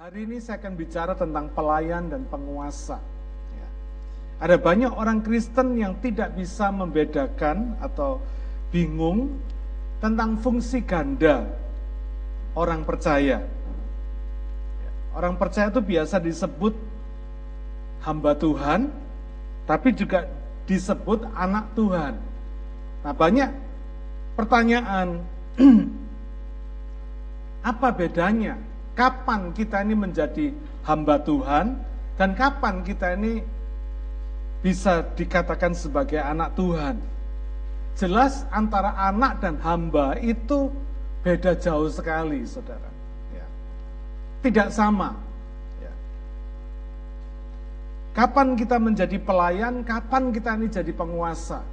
Hari ini saya akan bicara tentang pelayan dan penguasa. Ya. Ada banyak orang Kristen yang tidak bisa membedakan atau bingung tentang fungsi ganda orang percaya. Ya. Orang percaya itu biasa disebut hamba Tuhan, tapi juga disebut anak Tuhan. Nah banyak pertanyaan, apa bedanya kapan kita ini menjadi hamba Tuhan dan kapan kita ini bisa dikatakan sebagai anak Tuhan. Jelas antara anak dan hamba itu beda jauh sekali, saudara. Ya. Tidak sama. Ya. Kapan kita menjadi pelayan, kapan kita ini jadi penguasa.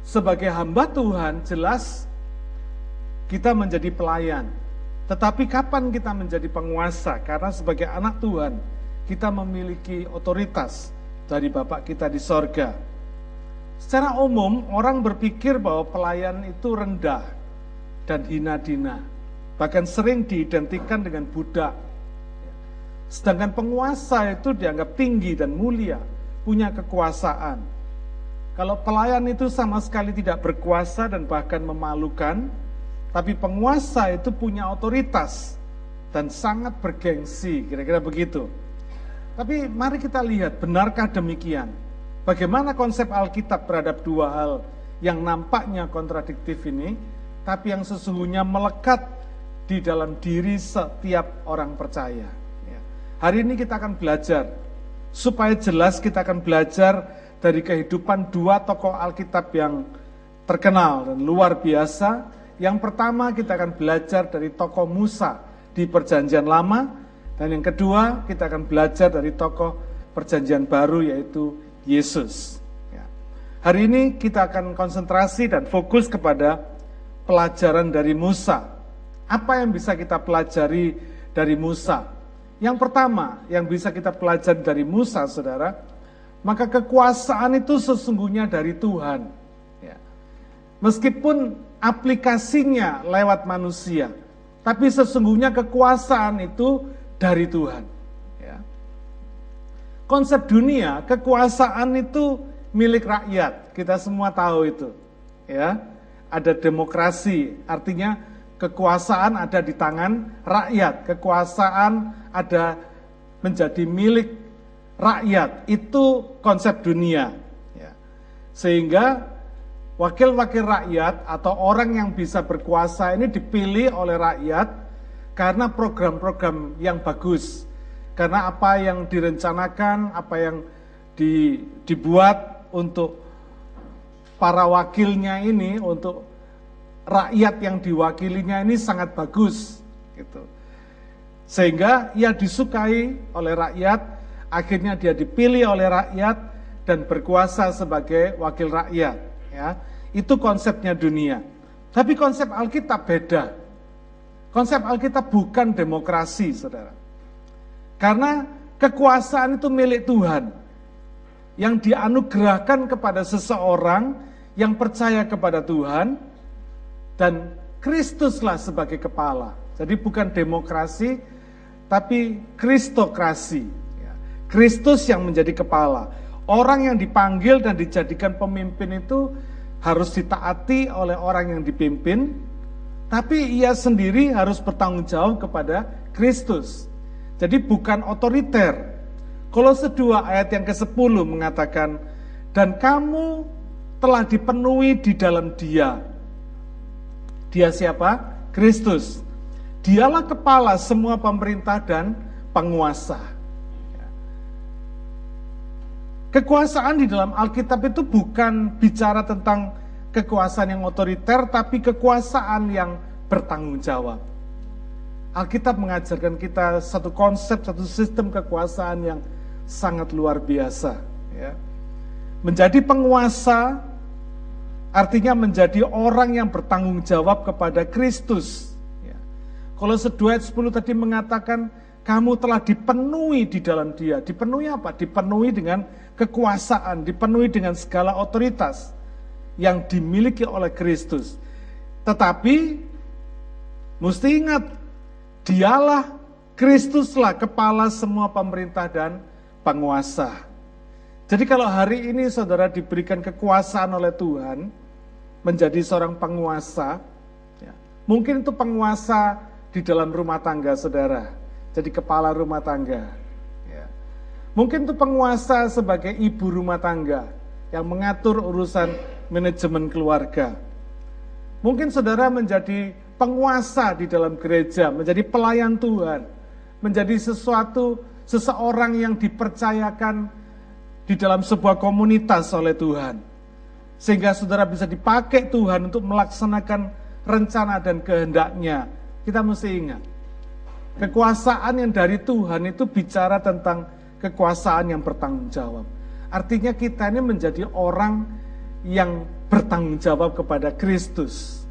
Sebagai hamba Tuhan, jelas kita menjadi pelayan. Tetapi kapan kita menjadi penguasa? Karena sebagai anak Tuhan, kita memiliki otoritas dari Bapak kita di sorga. Secara umum, orang berpikir bahwa pelayan itu rendah dan hina dina. Bahkan sering diidentikan dengan budak. Sedangkan penguasa itu dianggap tinggi dan mulia, punya kekuasaan. Kalau pelayan itu sama sekali tidak berkuasa dan bahkan memalukan, tapi penguasa itu punya otoritas dan sangat bergengsi, kira-kira begitu. Tapi mari kita lihat, benarkah demikian? Bagaimana konsep Alkitab terhadap dua hal yang nampaknya kontradiktif ini, tapi yang sesungguhnya melekat di dalam diri setiap orang percaya. Ya. Hari ini kita akan belajar, supaya jelas kita akan belajar dari kehidupan dua tokoh Alkitab yang terkenal dan luar biasa, yang pertama kita akan belajar dari tokoh Musa di perjanjian lama, dan yang kedua kita akan belajar dari tokoh perjanjian baru yaitu Yesus. Ya. Hari ini kita akan konsentrasi dan fokus kepada pelajaran dari Musa. Apa yang bisa kita pelajari dari Musa? Yang pertama yang bisa kita pelajari dari Musa, saudara, maka kekuasaan itu sesungguhnya dari Tuhan. Ya. Meskipun aplikasinya lewat manusia. Tapi sesungguhnya kekuasaan itu dari Tuhan. Ya. Konsep dunia, kekuasaan itu milik rakyat. Kita semua tahu itu. Ya, ada demokrasi, artinya kekuasaan ada di tangan rakyat. Kekuasaan ada menjadi milik rakyat. Itu konsep dunia. Ya. Sehingga wakil-wakil rakyat atau orang yang bisa berkuasa ini dipilih oleh rakyat karena program-program yang bagus. Karena apa yang direncanakan, apa yang di, dibuat untuk para wakilnya ini, untuk rakyat yang diwakilinya ini sangat bagus. gitu. Sehingga ia disukai oleh rakyat, akhirnya dia dipilih oleh rakyat dan berkuasa sebagai wakil rakyat. Ya, itu konsepnya dunia. Tapi konsep Alkitab beda. Konsep Alkitab bukan demokrasi, saudara. Karena kekuasaan itu milik Tuhan. Yang dianugerahkan kepada seseorang yang percaya kepada Tuhan. Dan Kristuslah sebagai kepala. Jadi bukan demokrasi, tapi kristokrasi. Ya. Kristus yang menjadi kepala. Orang yang dipanggil dan dijadikan pemimpin itu harus ditaati oleh orang yang dipimpin, tapi ia sendiri harus bertanggung jawab kepada Kristus. Jadi bukan otoriter. Kolose 2 ayat yang ke-10 mengatakan, dan kamu telah dipenuhi di dalam dia. Dia siapa? Kristus. Dialah kepala semua pemerintah dan penguasa. Kekuasaan di dalam Alkitab itu bukan bicara tentang kekuasaan yang otoriter, tapi kekuasaan yang bertanggung jawab. Alkitab mengajarkan kita satu konsep, satu sistem kekuasaan yang sangat luar biasa. Ya. Menjadi penguasa artinya menjadi orang yang bertanggung jawab kepada Kristus. Kalau 2 ayat 10 tadi mengatakan, kamu telah dipenuhi di dalam dia. Dipenuhi apa? Dipenuhi dengan kekuasaan, dipenuhi dengan segala otoritas yang dimiliki oleh Kristus. Tetapi mesti ingat, Dialah Kristuslah kepala semua pemerintah dan penguasa. Jadi kalau hari ini saudara diberikan kekuasaan oleh Tuhan menjadi seorang penguasa, ya, mungkin itu penguasa di dalam rumah tangga saudara, jadi kepala rumah tangga. Ya. Mungkin itu penguasa sebagai ibu rumah tangga yang mengatur urusan manajemen keluarga. Mungkin saudara menjadi penguasa di dalam gereja, menjadi pelayan Tuhan, menjadi sesuatu seseorang yang dipercayakan di dalam sebuah komunitas oleh Tuhan. Sehingga saudara bisa dipakai Tuhan untuk melaksanakan rencana dan kehendaknya. Kita mesti ingat, kekuasaan yang dari Tuhan itu bicara tentang kekuasaan yang bertanggung jawab. Artinya kita ini menjadi orang yang bertanggung jawab kepada Kristus.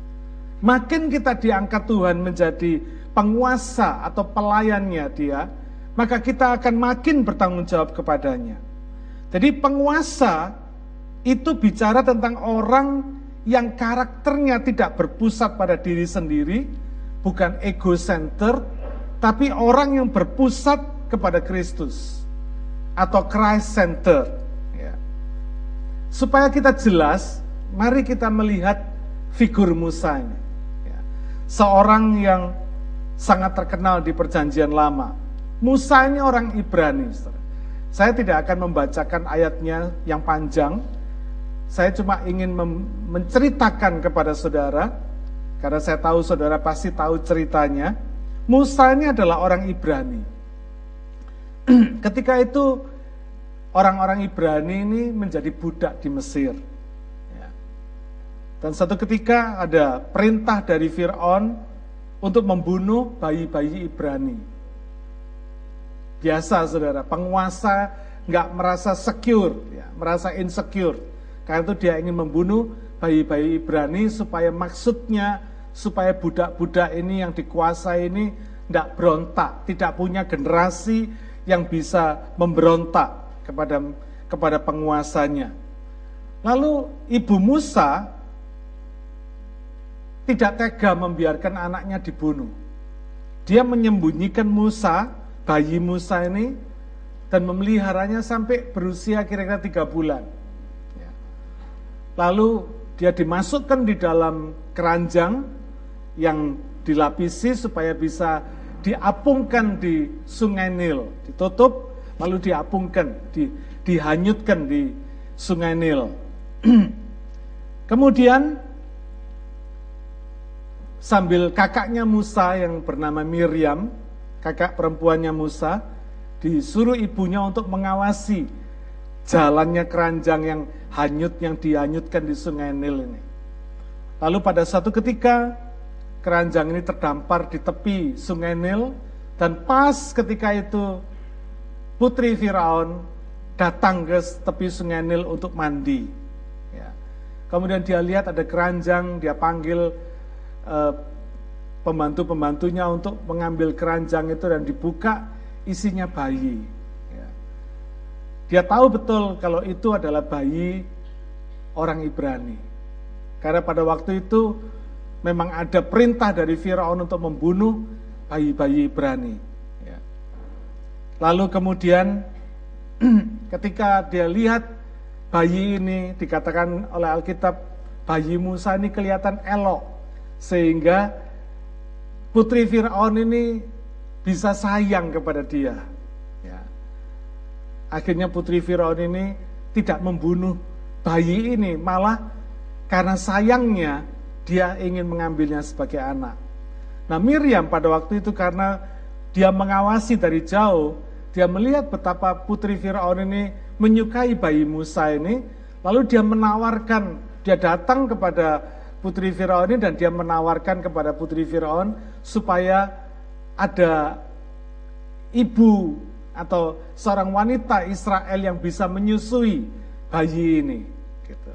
Makin kita diangkat Tuhan menjadi penguasa atau pelayannya dia, maka kita akan makin bertanggung jawab kepadanya. Jadi penguasa itu bicara tentang orang yang karakternya tidak berpusat pada diri sendiri, bukan ego center, tapi orang yang berpusat kepada Kristus atau Christ center. Ya. Supaya kita jelas, mari kita melihat figur Musa ini. Ya. Seorang yang sangat terkenal di perjanjian lama. Musa ini orang Ibrani. Saya tidak akan membacakan ayatnya yang panjang. Saya cuma ingin menceritakan kepada saudara, karena saya tahu saudara pasti tahu ceritanya. Musa ini adalah orang Ibrani. Ketika itu orang-orang Ibrani ini menjadi budak di Mesir. Ya. Dan satu ketika ada perintah dari Fir'aun untuk membunuh bayi-bayi Ibrani. Biasa saudara, penguasa nggak merasa secure, ya, merasa insecure. Karena itu dia ingin membunuh bayi-bayi Ibrani supaya maksudnya supaya budak-budak ini yang dikuasai ini tidak berontak, tidak punya generasi yang bisa memberontak kepada kepada penguasanya. Lalu ibu Musa tidak tega membiarkan anaknya dibunuh. Dia menyembunyikan Musa, bayi Musa ini, dan memeliharanya sampai berusia kira-kira tiga bulan. Ya. Lalu dia dimasukkan di dalam keranjang yang dilapisi supaya bisa diapungkan di sungai Nil, ditutup lalu diapungkan, di, dihanyutkan di sungai Nil. Kemudian sambil kakaknya Musa yang bernama Miriam, kakak perempuannya Musa, disuruh ibunya untuk mengawasi jalannya keranjang yang hanyut yang dihanyutkan di sungai Nil ini. Lalu pada satu ketika keranjang ini terdampar di tepi sungai Nil dan pas ketika itu putri Firaun datang ke tepi sungai Nil untuk mandi. Ya. Kemudian dia lihat ada keranjang, dia panggil Eh, pembantu-pembantunya untuk mengambil keranjang itu dan dibuka isinya bayi. Ya. Dia tahu betul kalau itu adalah bayi orang Ibrani. Karena pada waktu itu memang ada perintah dari Firaun untuk membunuh bayi-bayi Ibrani. Ya. Lalu kemudian ketika dia lihat bayi ini dikatakan oleh Alkitab bayi Musa ini kelihatan elok sehingga putri Fir'aun ini bisa sayang kepada dia. Ya. Akhirnya putri Fir'aun ini tidak membunuh bayi ini, malah karena sayangnya dia ingin mengambilnya sebagai anak. Nah Miriam pada waktu itu karena dia mengawasi dari jauh, dia melihat betapa putri Fir'aun ini menyukai bayi Musa ini, lalu dia menawarkan, dia datang kepada putri Firaun ini dan dia menawarkan kepada putri Firaun supaya ada ibu atau seorang wanita Israel yang bisa menyusui bayi ini. Gitu.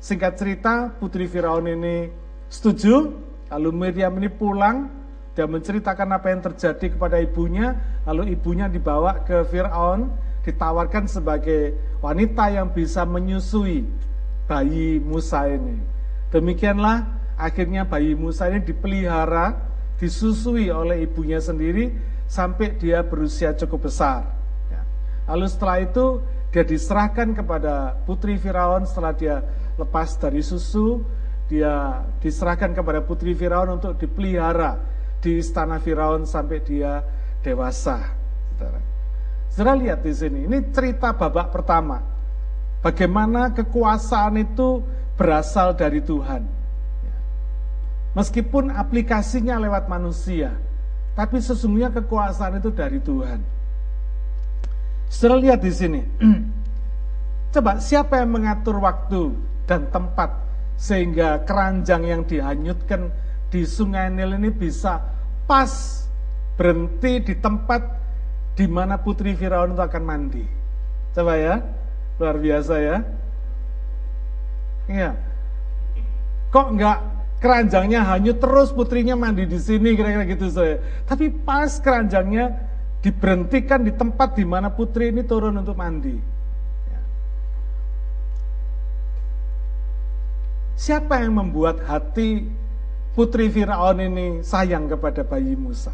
Singkat cerita, putri Firaun ini setuju, lalu Miriam ini pulang, dia menceritakan apa yang terjadi kepada ibunya, lalu ibunya dibawa ke Firaun, ditawarkan sebagai wanita yang bisa menyusui bayi Musa ini. Demikianlah akhirnya bayi Musa ini dipelihara, disusui oleh ibunya sendiri sampai dia berusia cukup besar. Ya. Lalu setelah itu dia diserahkan kepada putri Firaun setelah dia lepas dari susu, dia diserahkan kepada putri Firaun untuk dipelihara di istana Firaun sampai dia dewasa. Saudara. Lihat di sini, ini cerita babak pertama. Bagaimana kekuasaan itu berasal dari Tuhan. Ya. Meskipun aplikasinya lewat manusia, tapi sesungguhnya kekuasaan itu dari Tuhan. Saudara lihat di sini. Coba siapa yang mengatur waktu dan tempat sehingga keranjang yang dihanyutkan di Sungai Nil ini bisa pas berhenti di tempat di mana putri Firaun itu akan mandi. Coba ya, luar biasa ya. Iya. Kok enggak keranjangnya hanyut terus putrinya mandi di sini kira-kira gitu saya. Tapi pas keranjangnya diberhentikan di tempat di mana putri ini turun untuk mandi. Ya. Siapa yang membuat hati putri Firaun ini sayang kepada bayi Musa?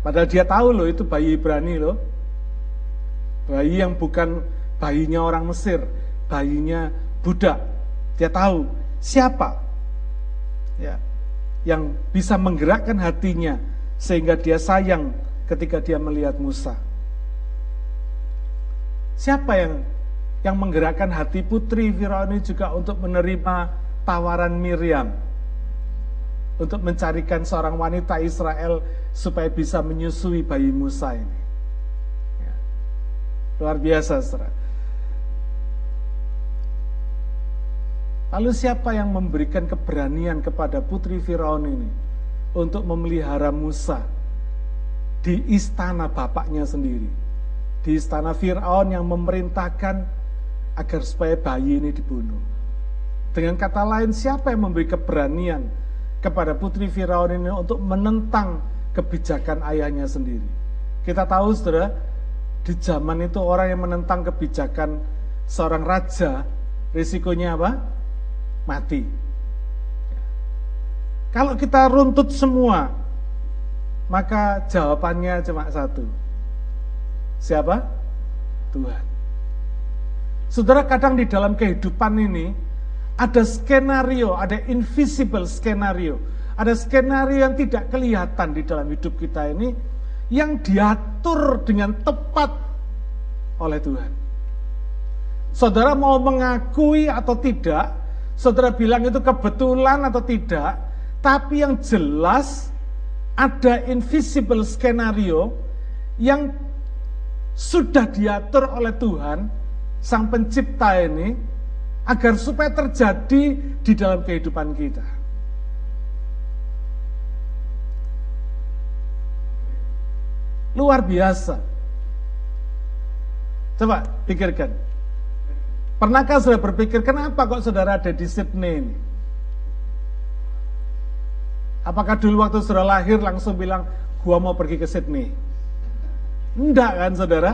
Padahal dia tahu loh itu bayi Ibrani loh. Bayi yang bukan bayinya orang Mesir, bayinya budak. Dia tahu siapa ya, yang bisa menggerakkan hatinya sehingga dia sayang ketika dia melihat Musa. Siapa yang yang menggerakkan hati putri Firaun juga untuk menerima tawaran Miriam untuk mencarikan seorang wanita Israel supaya bisa menyusui bayi Musa ini. Ya. Luar biasa, saudara. Lalu siapa yang memberikan keberanian kepada putri Firaun ini untuk memelihara Musa di istana bapaknya sendiri? Di istana Firaun yang memerintahkan agar supaya bayi ini dibunuh. Dengan kata lain, siapa yang memberi keberanian kepada putri Firaun ini untuk menentang kebijakan ayahnya sendiri? Kita tahu, saudara, di zaman itu orang yang menentang kebijakan seorang raja, risikonya apa? mati. Kalau kita runtut semua, maka jawabannya cuma satu. Siapa? Tuhan. Saudara kadang di dalam kehidupan ini ada skenario, ada invisible skenario, ada skenario yang tidak kelihatan di dalam hidup kita ini yang diatur dengan tepat oleh Tuhan. Saudara mau mengakui atau tidak, saudara bilang itu kebetulan atau tidak, tapi yang jelas ada invisible skenario yang sudah diatur oleh Tuhan, Sang Pencipta ini, agar supaya terjadi di dalam kehidupan kita. Luar biasa. Coba pikirkan. Pernahkah saudara berpikir, kenapa kok saudara ada di Sydney ini? Apakah dulu waktu saudara lahir langsung bilang, gua mau pergi ke Sydney? Enggak kan saudara?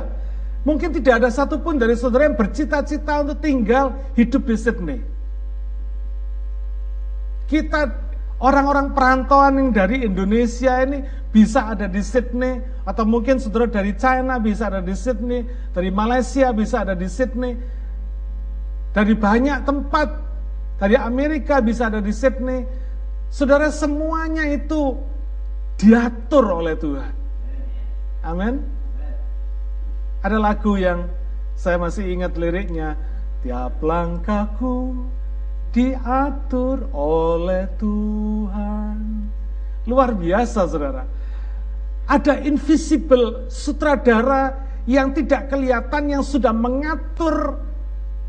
Mungkin tidak ada satupun dari saudara yang bercita-cita untuk tinggal hidup di Sydney. Kita orang-orang perantauan yang dari Indonesia ini bisa ada di Sydney atau mungkin saudara dari China bisa ada di Sydney, dari Malaysia bisa ada di Sydney, dari banyak tempat, dari Amerika bisa ada di Sydney. Saudara semuanya itu diatur oleh Tuhan. Amin. Ada lagu yang saya masih ingat liriknya. Tiap langkahku diatur oleh Tuhan. Luar biasa saudara. Ada invisible sutradara yang tidak kelihatan yang sudah mengatur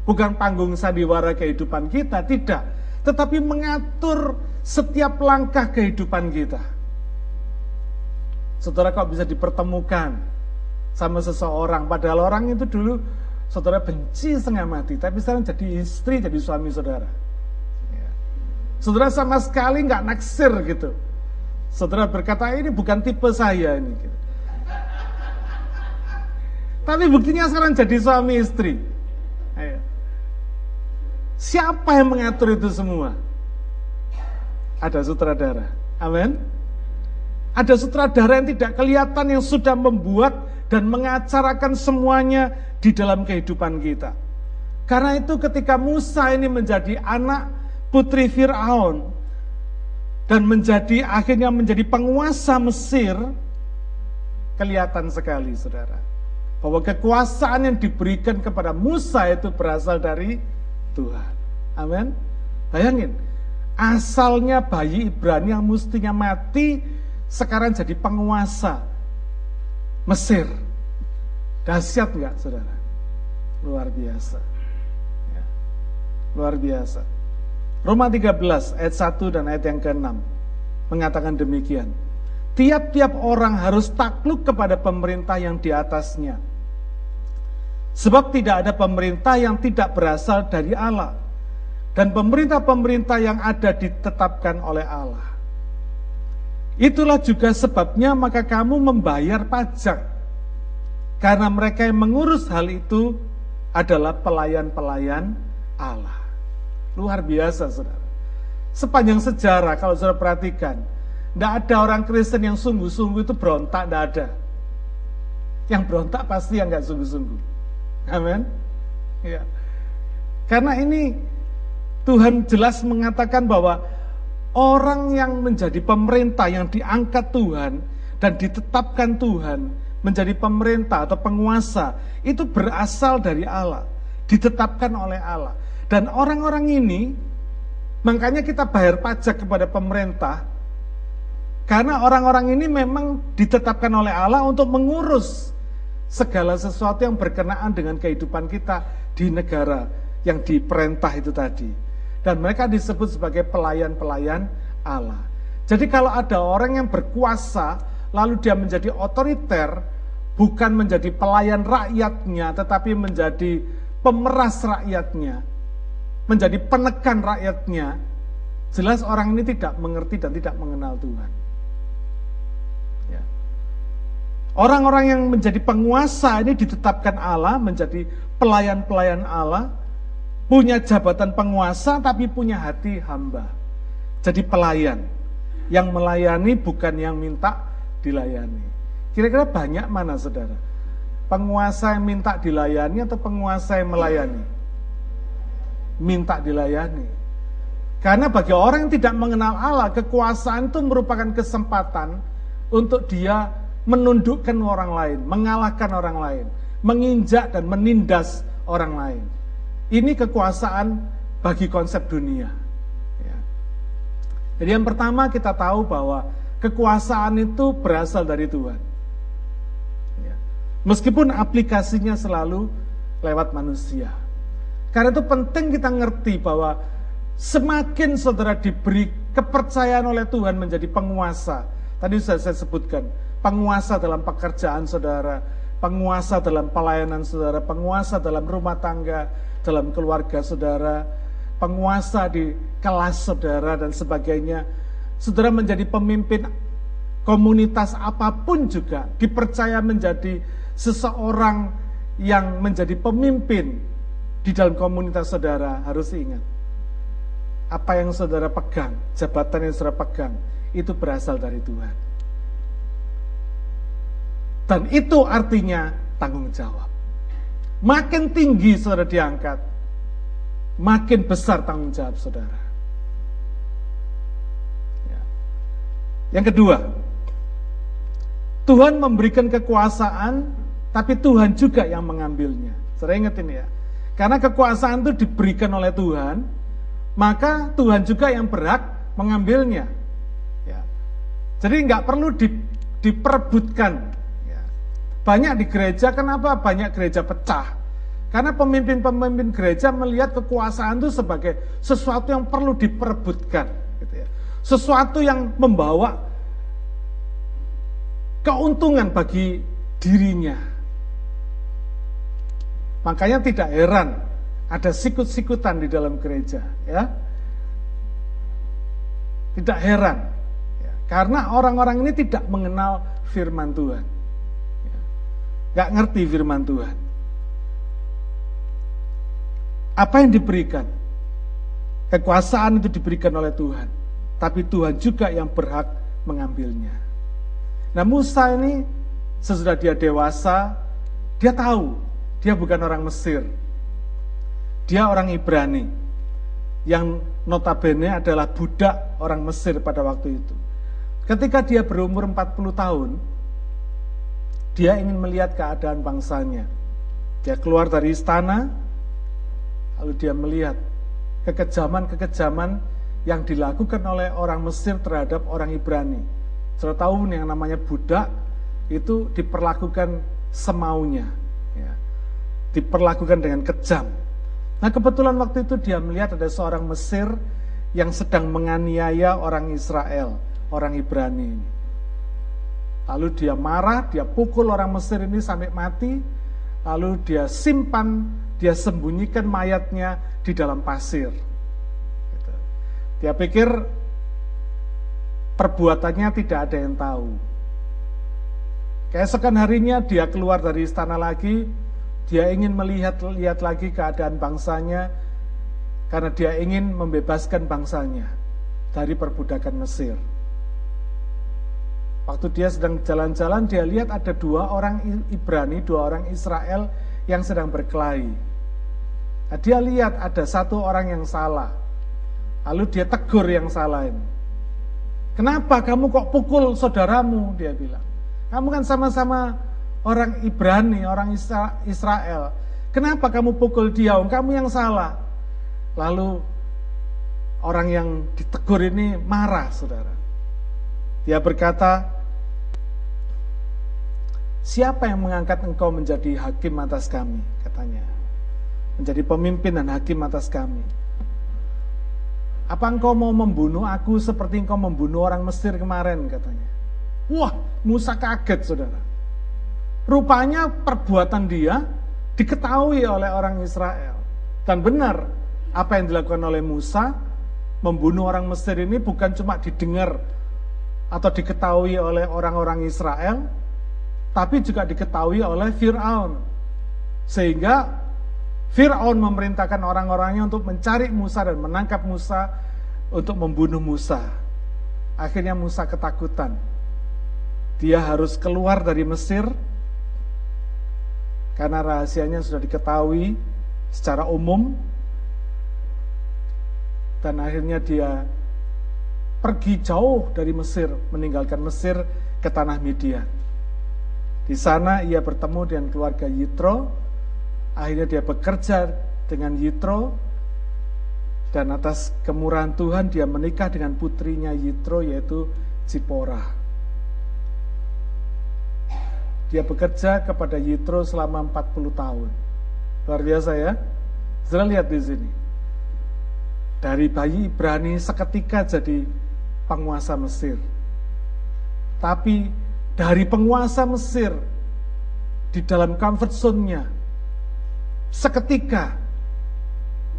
Bukan panggung sandiwara kehidupan kita, tidak. Tetapi mengatur setiap langkah kehidupan kita. Saudara kok bisa dipertemukan sama seseorang, padahal orang itu dulu saudara benci setengah mati, tapi sekarang jadi istri, jadi suami saudara. Ya. Saudara sama sekali nggak naksir gitu. Saudara berkata ini bukan tipe saya ini. Gitu. Tapi buktinya sekarang jadi suami istri. Siapa yang mengatur itu semua? Ada sutradara. Amin. Ada sutradara yang tidak kelihatan yang sudah membuat dan mengacarakan semuanya di dalam kehidupan kita. Karena itu ketika Musa ini menjadi anak putri Fir'aun dan menjadi akhirnya menjadi penguasa Mesir, kelihatan sekali saudara. Bahwa kekuasaan yang diberikan kepada Musa itu berasal dari Tuhan. Amin. Bayangin, asalnya bayi Ibrani yang mestinya mati sekarang jadi penguasa Mesir. Dahsyat nggak saudara? Luar biasa. Ya. Luar biasa. Roma 13 ayat 1 dan ayat yang ke-6 mengatakan demikian. Tiap-tiap orang harus takluk kepada pemerintah yang di atasnya. Sebab tidak ada pemerintah yang tidak berasal dari Allah. Dan pemerintah-pemerintah yang ada ditetapkan oleh Allah. Itulah juga sebabnya maka kamu membayar pajak. Karena mereka yang mengurus hal itu adalah pelayan-pelayan Allah. Luar biasa saudara. Sepanjang sejarah kalau saudara perhatikan, tidak ada orang Kristen yang sungguh-sungguh itu berontak, tidak ada. Yang berontak pasti yang nggak sungguh-sungguh. Amin. Ya. Karena ini Tuhan jelas mengatakan bahwa Orang yang menjadi pemerintah yang diangkat Tuhan dan ditetapkan Tuhan menjadi pemerintah atau penguasa itu berasal dari Allah, ditetapkan oleh Allah. Dan orang-orang ini makanya kita bayar pajak kepada pemerintah karena orang-orang ini memang ditetapkan oleh Allah untuk mengurus segala sesuatu yang berkenaan dengan kehidupan kita di negara yang diperintah itu tadi dan mereka disebut sebagai pelayan-pelayan Allah. Jadi kalau ada orang yang berkuasa lalu dia menjadi otoriter, bukan menjadi pelayan rakyatnya tetapi menjadi pemeras rakyatnya, menjadi penekan rakyatnya, jelas orang ini tidak mengerti dan tidak mengenal Tuhan. Ya. Orang-orang yang menjadi penguasa ini ditetapkan Allah menjadi pelayan-pelayan Allah, punya jabatan penguasa tapi punya hati hamba. Jadi pelayan. Yang melayani bukan yang minta dilayani. Kira-kira banyak mana saudara? Penguasa yang minta dilayani atau penguasa yang melayani? Minta dilayani. Karena bagi orang yang tidak mengenal Allah, kekuasaan itu merupakan kesempatan untuk dia menundukkan orang lain, mengalahkan orang lain, menginjak dan menindas orang lain. Ini kekuasaan bagi konsep dunia. Ya. Jadi yang pertama kita tahu bahwa kekuasaan itu berasal dari Tuhan. Ya. Meskipun aplikasinya selalu lewat manusia. Karena itu penting kita ngerti bahwa semakin saudara diberi kepercayaan oleh Tuhan menjadi penguasa. Tadi sudah saya sebutkan, penguasa dalam pekerjaan saudara, penguasa dalam pelayanan saudara, penguasa dalam rumah tangga, dalam keluarga saudara, penguasa di kelas saudara dan sebagainya. Saudara menjadi pemimpin komunitas apa pun juga, dipercaya menjadi seseorang yang menjadi pemimpin di dalam komunitas saudara, harus ingat. Apa yang saudara pegang, jabatan yang saudara pegang, itu berasal dari Tuhan. Dan itu artinya tanggung jawab. Makin tinggi saudara diangkat, makin besar tanggung jawab saudara. Ya. Yang kedua, Tuhan memberikan kekuasaan, tapi Tuhan juga yang mengambilnya. Saya ingat ini ya. Karena kekuasaan itu diberikan oleh Tuhan, maka Tuhan juga yang berhak mengambilnya. Ya. Jadi nggak perlu di, diperebutkan banyak di gereja, kenapa banyak gereja pecah? Karena pemimpin-pemimpin gereja melihat kekuasaan itu sebagai sesuatu yang perlu diperebutkan. Gitu ya. Sesuatu yang membawa keuntungan bagi dirinya. Makanya tidak heran ada sikut-sikutan di dalam gereja. ya Tidak heran. Ya. Karena orang-orang ini tidak mengenal firman Tuhan. Gak ngerti firman Tuhan. Apa yang diberikan? Kekuasaan itu diberikan oleh Tuhan. Tapi Tuhan juga yang berhak mengambilnya. Nah Musa ini sesudah dia dewasa, dia tahu dia bukan orang Mesir. Dia orang Ibrani yang notabene adalah budak orang Mesir pada waktu itu. Ketika dia berumur 40 tahun, dia ingin melihat keadaan bangsanya. Dia keluar dari istana, lalu dia melihat kekejaman-kekejaman yang dilakukan oleh orang Mesir terhadap orang Ibrani. Sudah tahu yang namanya budak itu diperlakukan semaunya, ya. diperlakukan dengan kejam. Nah kebetulan waktu itu dia melihat ada seorang Mesir yang sedang menganiaya orang Israel, orang Ibrani ini. Lalu dia marah, dia pukul orang Mesir ini sampai mati, lalu dia simpan, dia sembunyikan mayatnya di dalam pasir. Dia pikir perbuatannya tidak ada yang tahu. Keesokan harinya dia keluar dari istana lagi, dia ingin melihat-lihat lagi keadaan bangsanya, karena dia ingin membebaskan bangsanya dari perbudakan Mesir. Waktu dia sedang jalan-jalan, dia lihat ada dua orang Ibrani, dua orang Israel yang sedang berkelahi. Nah, dia lihat ada satu orang yang salah. Lalu dia tegur yang salah ini. Kenapa kamu kok pukul saudaramu? Dia bilang. Kamu kan sama-sama orang Ibrani, orang Israel. Kenapa kamu pukul dia? Kamu yang salah. Lalu orang yang ditegur ini marah, saudara. Dia berkata, siapa yang mengangkat engkau menjadi hakim atas kami? Katanya. Menjadi pemimpin dan hakim atas kami. Apa engkau mau membunuh aku seperti engkau membunuh orang Mesir kemarin katanya. Wah, Musa kaget saudara. Rupanya perbuatan dia diketahui oleh orang Israel. Dan benar, apa yang dilakukan oleh Musa, membunuh orang Mesir ini bukan cuma didengar atau diketahui oleh orang-orang Israel, tapi juga diketahui oleh Fir'aun. Sehingga Fir'aun memerintahkan orang-orangnya untuk mencari Musa dan menangkap Musa untuk membunuh Musa. Akhirnya Musa ketakutan. Dia harus keluar dari Mesir karena rahasianya sudah diketahui secara umum dan akhirnya dia pergi jauh dari Mesir, meninggalkan Mesir ke tanah Midian. Di sana ia bertemu dengan keluarga Yitro, Akhirnya dia bekerja dengan Yitro dan atas kemurahan Tuhan dia menikah dengan putrinya Yitro yaitu Zipora. Dia bekerja kepada Yitro selama 40 tahun. Luar biasa ya. Sudah lihat di sini. Dari bayi Ibrani seketika jadi penguasa Mesir. Tapi dari penguasa Mesir di dalam comfort zone-nya Seketika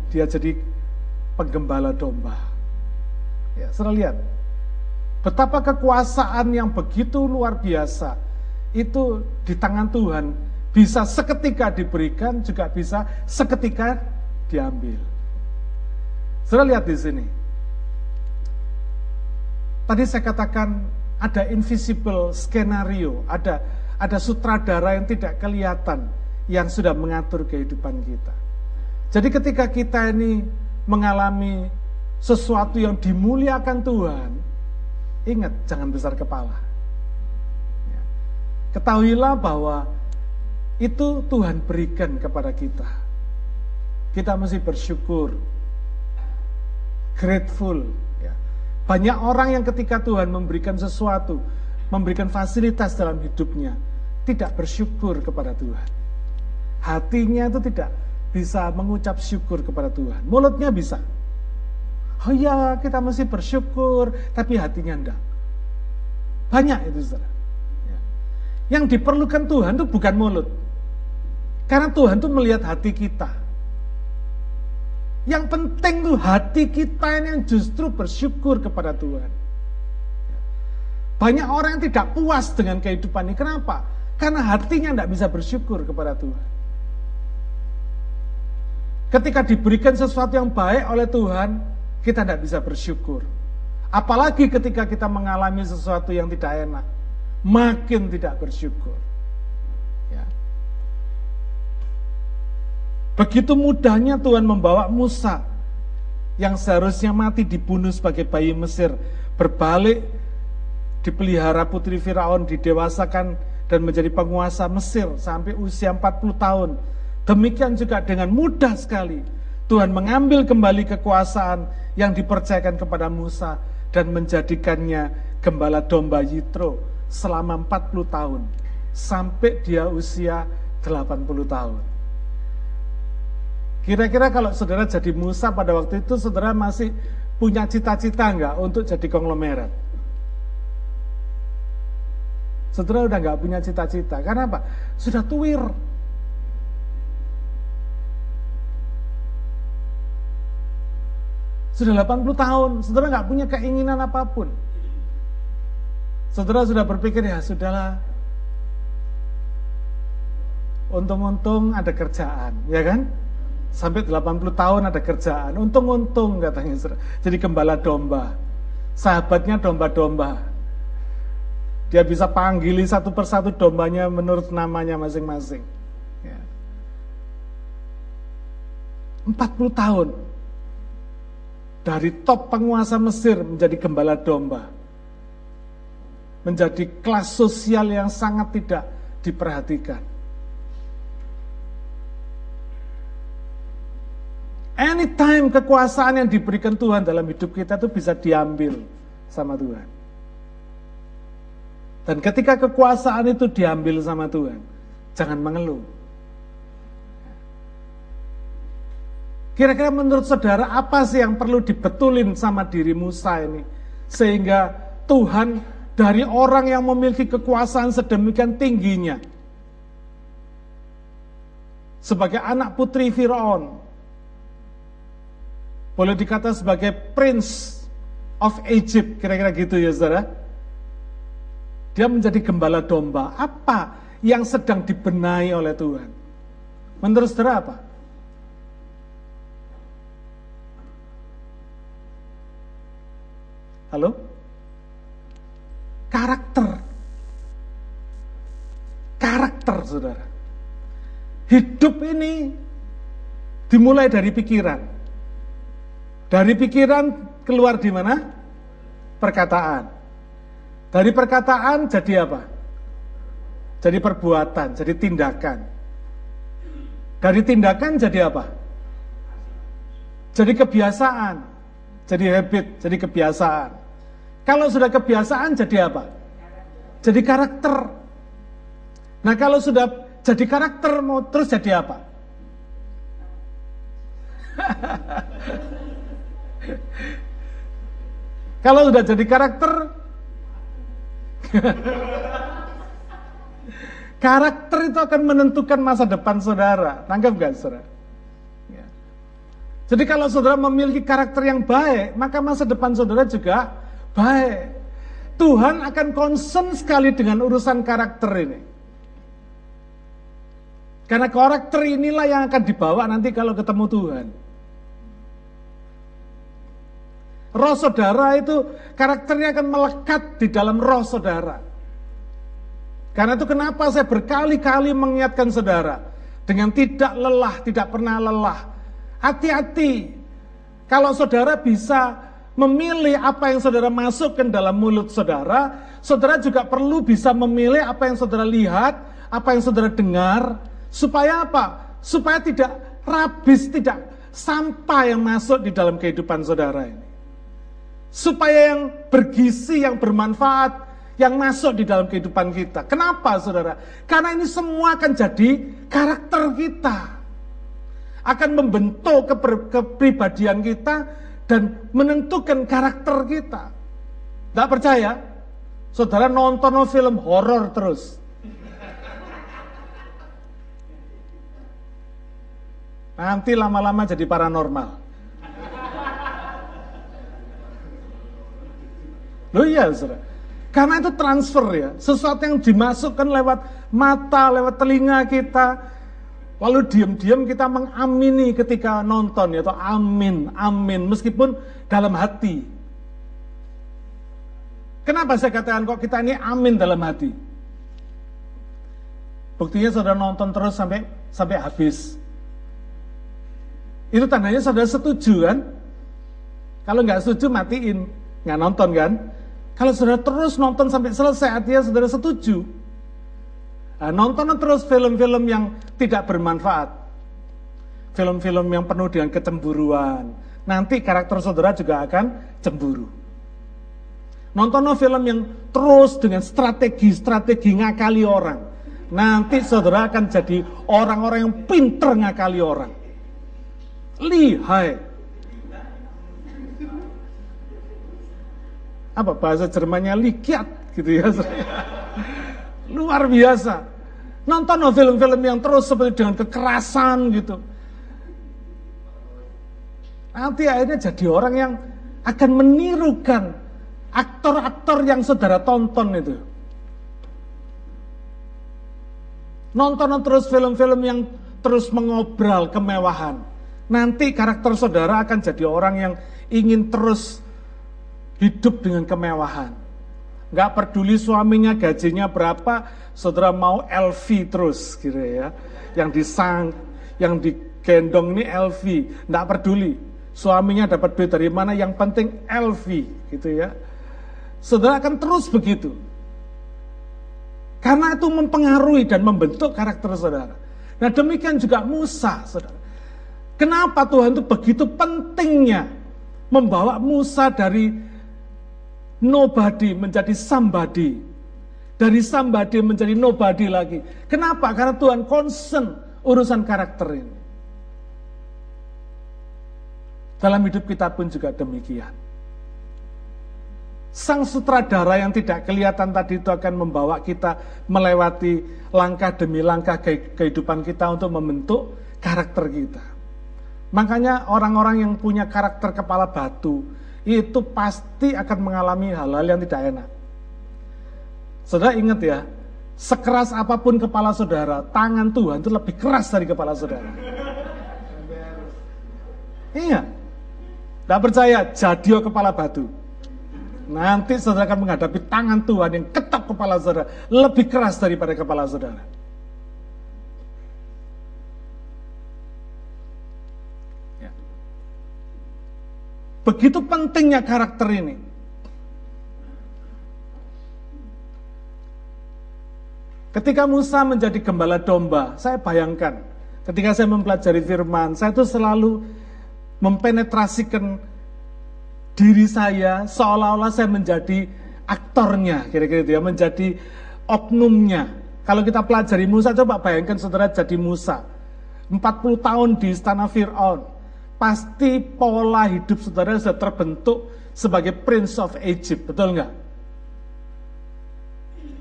dia jadi penggembala domba. Ya, sudah lihat betapa kekuasaan yang begitu luar biasa itu di tangan Tuhan bisa seketika diberikan juga bisa seketika diambil. Sudah lihat di sini. Tadi saya katakan ada invisible skenario, ada ada sutradara yang tidak kelihatan yang sudah mengatur kehidupan kita. Jadi ketika kita ini mengalami sesuatu yang dimuliakan Tuhan, ingat jangan besar kepala. Ya. Ketahuilah bahwa itu Tuhan berikan kepada kita. Kita mesti bersyukur, grateful. Ya. Banyak orang yang ketika Tuhan memberikan sesuatu, memberikan fasilitas dalam hidupnya, tidak bersyukur kepada Tuhan. Hatinya itu tidak bisa mengucap syukur kepada Tuhan. Mulutnya bisa. Oh ya, kita mesti bersyukur, tapi hatinya enggak. Banyak itu saudara. Ya. Yang diperlukan Tuhan itu bukan mulut. Karena Tuhan itu melihat hati kita. Yang penting tuh hati kita ini yang justru bersyukur kepada Tuhan. Ya. Banyak orang yang tidak puas dengan kehidupan ini. Kenapa? Karena hatinya tidak bisa bersyukur kepada Tuhan. Ketika diberikan sesuatu yang baik oleh Tuhan, kita tidak bisa bersyukur. Apalagi ketika kita mengalami sesuatu yang tidak enak. makin tidak bersyukur. Ya. Begitu mudahnya Tuhan membawa Musa yang seharusnya mati dibunuh sebagai bayi Mesir berbalik dipelihara putri Firaun didewasakan dan menjadi penguasa Mesir sampai usia 40 tahun. Demikian juga dengan mudah sekali Tuhan mengambil kembali kekuasaan yang dipercayakan kepada Musa dan menjadikannya gembala domba Yitro selama 40 tahun sampai dia usia 80 tahun. Kira-kira kalau saudara jadi Musa pada waktu itu saudara masih punya cita-cita enggak untuk jadi konglomerat? Saudara udah nggak punya cita-cita. Karena apa? Sudah tuwir. Sudah 80 tahun, saudara nggak punya keinginan apa pun. Saudara sudah berpikir ya sudahlah. Untung-untung ada kerjaan, ya kan? Sampai 80 tahun ada kerjaan. Untung-untung katanya. Jadi gembala domba. Sahabatnya domba-domba. Dia bisa panggili satu persatu dombanya menurut namanya masing-masing. Ya. 40 tahun dari top penguasa Mesir menjadi gembala domba. Menjadi kelas sosial yang sangat tidak diperhatikan. Anytime kekuasaan yang diberikan Tuhan dalam hidup kita itu bisa diambil sama Tuhan. Dan ketika kekuasaan itu diambil sama Tuhan, jangan mengeluh. Kira-kira menurut saudara apa sih yang perlu dibetulin sama diri Musa ini? Sehingga Tuhan dari orang yang memiliki kekuasaan sedemikian tingginya. Sebagai anak putri Firaun. Boleh dikata sebagai prince of Egypt, kira-kira gitu ya saudara. Dia menjadi gembala domba. Apa yang sedang dibenahi oleh Tuhan? Menurut saudara apa? Halo? Karakter. Karakter, saudara. Hidup ini dimulai dari pikiran. Dari pikiran keluar di mana? Perkataan. Dari perkataan jadi apa? Jadi perbuatan, jadi tindakan. Dari tindakan jadi apa? Jadi kebiasaan, jadi habit, jadi kebiasaan. Kalau sudah kebiasaan jadi apa? Jadi karakter. Nah kalau sudah jadi karakter mau terus jadi apa? kalau sudah jadi karakter Karakter itu akan menentukan masa depan saudara. Tanggap gak saudara? Ya. Jadi kalau saudara memiliki karakter yang baik, maka masa depan saudara juga baik. Tuhan akan concern sekali dengan urusan karakter ini. Karena karakter inilah yang akan dibawa nanti kalau ketemu Tuhan. Roh saudara itu karakternya akan melekat di dalam roh saudara. Karena itu kenapa saya berkali-kali mengingatkan saudara. Dengan tidak lelah, tidak pernah lelah. Hati-hati. Kalau saudara bisa memilih apa yang saudara masukkan dalam mulut saudara, saudara juga perlu bisa memilih apa yang saudara lihat, apa yang saudara dengar, supaya apa? Supaya tidak rabis, tidak sampah yang masuk di dalam kehidupan saudara ini supaya yang bergizi, yang bermanfaat, yang masuk di dalam kehidupan kita. Kenapa saudara? Karena ini semua akan jadi karakter kita. Akan membentuk kepribadian kita dan menentukan karakter kita. Tidak percaya? Saudara nonton film horor terus. Nanti lama-lama jadi paranormal. Loh iya, saudara. Karena itu transfer ya, sesuatu yang dimasukkan lewat mata, lewat telinga kita, lalu diam-diam kita mengamini ketika nonton ya, atau amin, amin, meskipun dalam hati. Kenapa saya katakan kok kita ini amin dalam hati? Buktinya saudara nonton terus sampai sampai habis. Itu tandanya saudara setuju kan? Kalau nggak setuju matiin, nggak nonton kan? Kalau saudara terus nonton sampai selesai, artinya saudara setuju. Nah, nonton terus film-film yang tidak bermanfaat. Film-film yang penuh dengan kecemburuan. Nanti karakter saudara juga akan cemburu. Nonton film yang terus dengan strategi-strategi ngakali orang. Nanti saudara akan jadi orang-orang yang pinter ngakali orang. Lihai. Apa bahasa Jermannya likiat gitu ya. Luar biasa. Nonton film-film yang terus seperti dengan kekerasan gitu. Nanti akhirnya jadi orang yang akan menirukan aktor-aktor yang saudara tonton itu. Nonton terus film-film yang terus mengobral kemewahan. Nanti karakter saudara akan jadi orang yang ingin terus hidup dengan kemewahan. Gak peduli suaminya gajinya berapa, saudara mau LV terus gitu ya. Yang disang, yang digendong ini LV, gak peduli. Suaminya dapat duit dari mana, yang penting LV gitu ya. Saudara akan terus begitu. Karena itu mempengaruhi dan membentuk karakter saudara. Nah demikian juga Musa, saudara. Kenapa Tuhan itu begitu pentingnya membawa Musa dari nobody menjadi somebody. Dari somebody menjadi nobody lagi. Kenapa? Karena Tuhan concern urusan karakter ini. Dalam hidup kita pun juga demikian. Sang sutradara yang tidak kelihatan tadi itu akan membawa kita melewati langkah demi langkah kehidupan kita untuk membentuk karakter kita. Makanya orang-orang yang punya karakter kepala batu itu pasti akan mengalami hal-hal yang tidak enak. Saudara ingat ya, sekeras apa pun kepala saudara, tangan Tuhan itu lebih keras dari kepala saudara. Iya. Tidak percaya, jadio kepala batu. Nanti saudara akan menghadapi tangan Tuhan yang ketok kepala saudara, lebih keras daripada kepala saudara. Begitu pentingnya karakter ini. Ketika Musa menjadi gembala domba, saya bayangkan ketika saya mempelajari firman, saya itu selalu mempenetrasikan diri saya seolah-olah saya menjadi aktornya, kira-kira itu ya, menjadi oknumnya. Kalau kita pelajari Musa, coba bayangkan saudara jadi Musa. 40 tahun di istana Fir'aun pasti pola hidup saudara sudah terbentuk sebagai Prince of Egypt, betul nggak?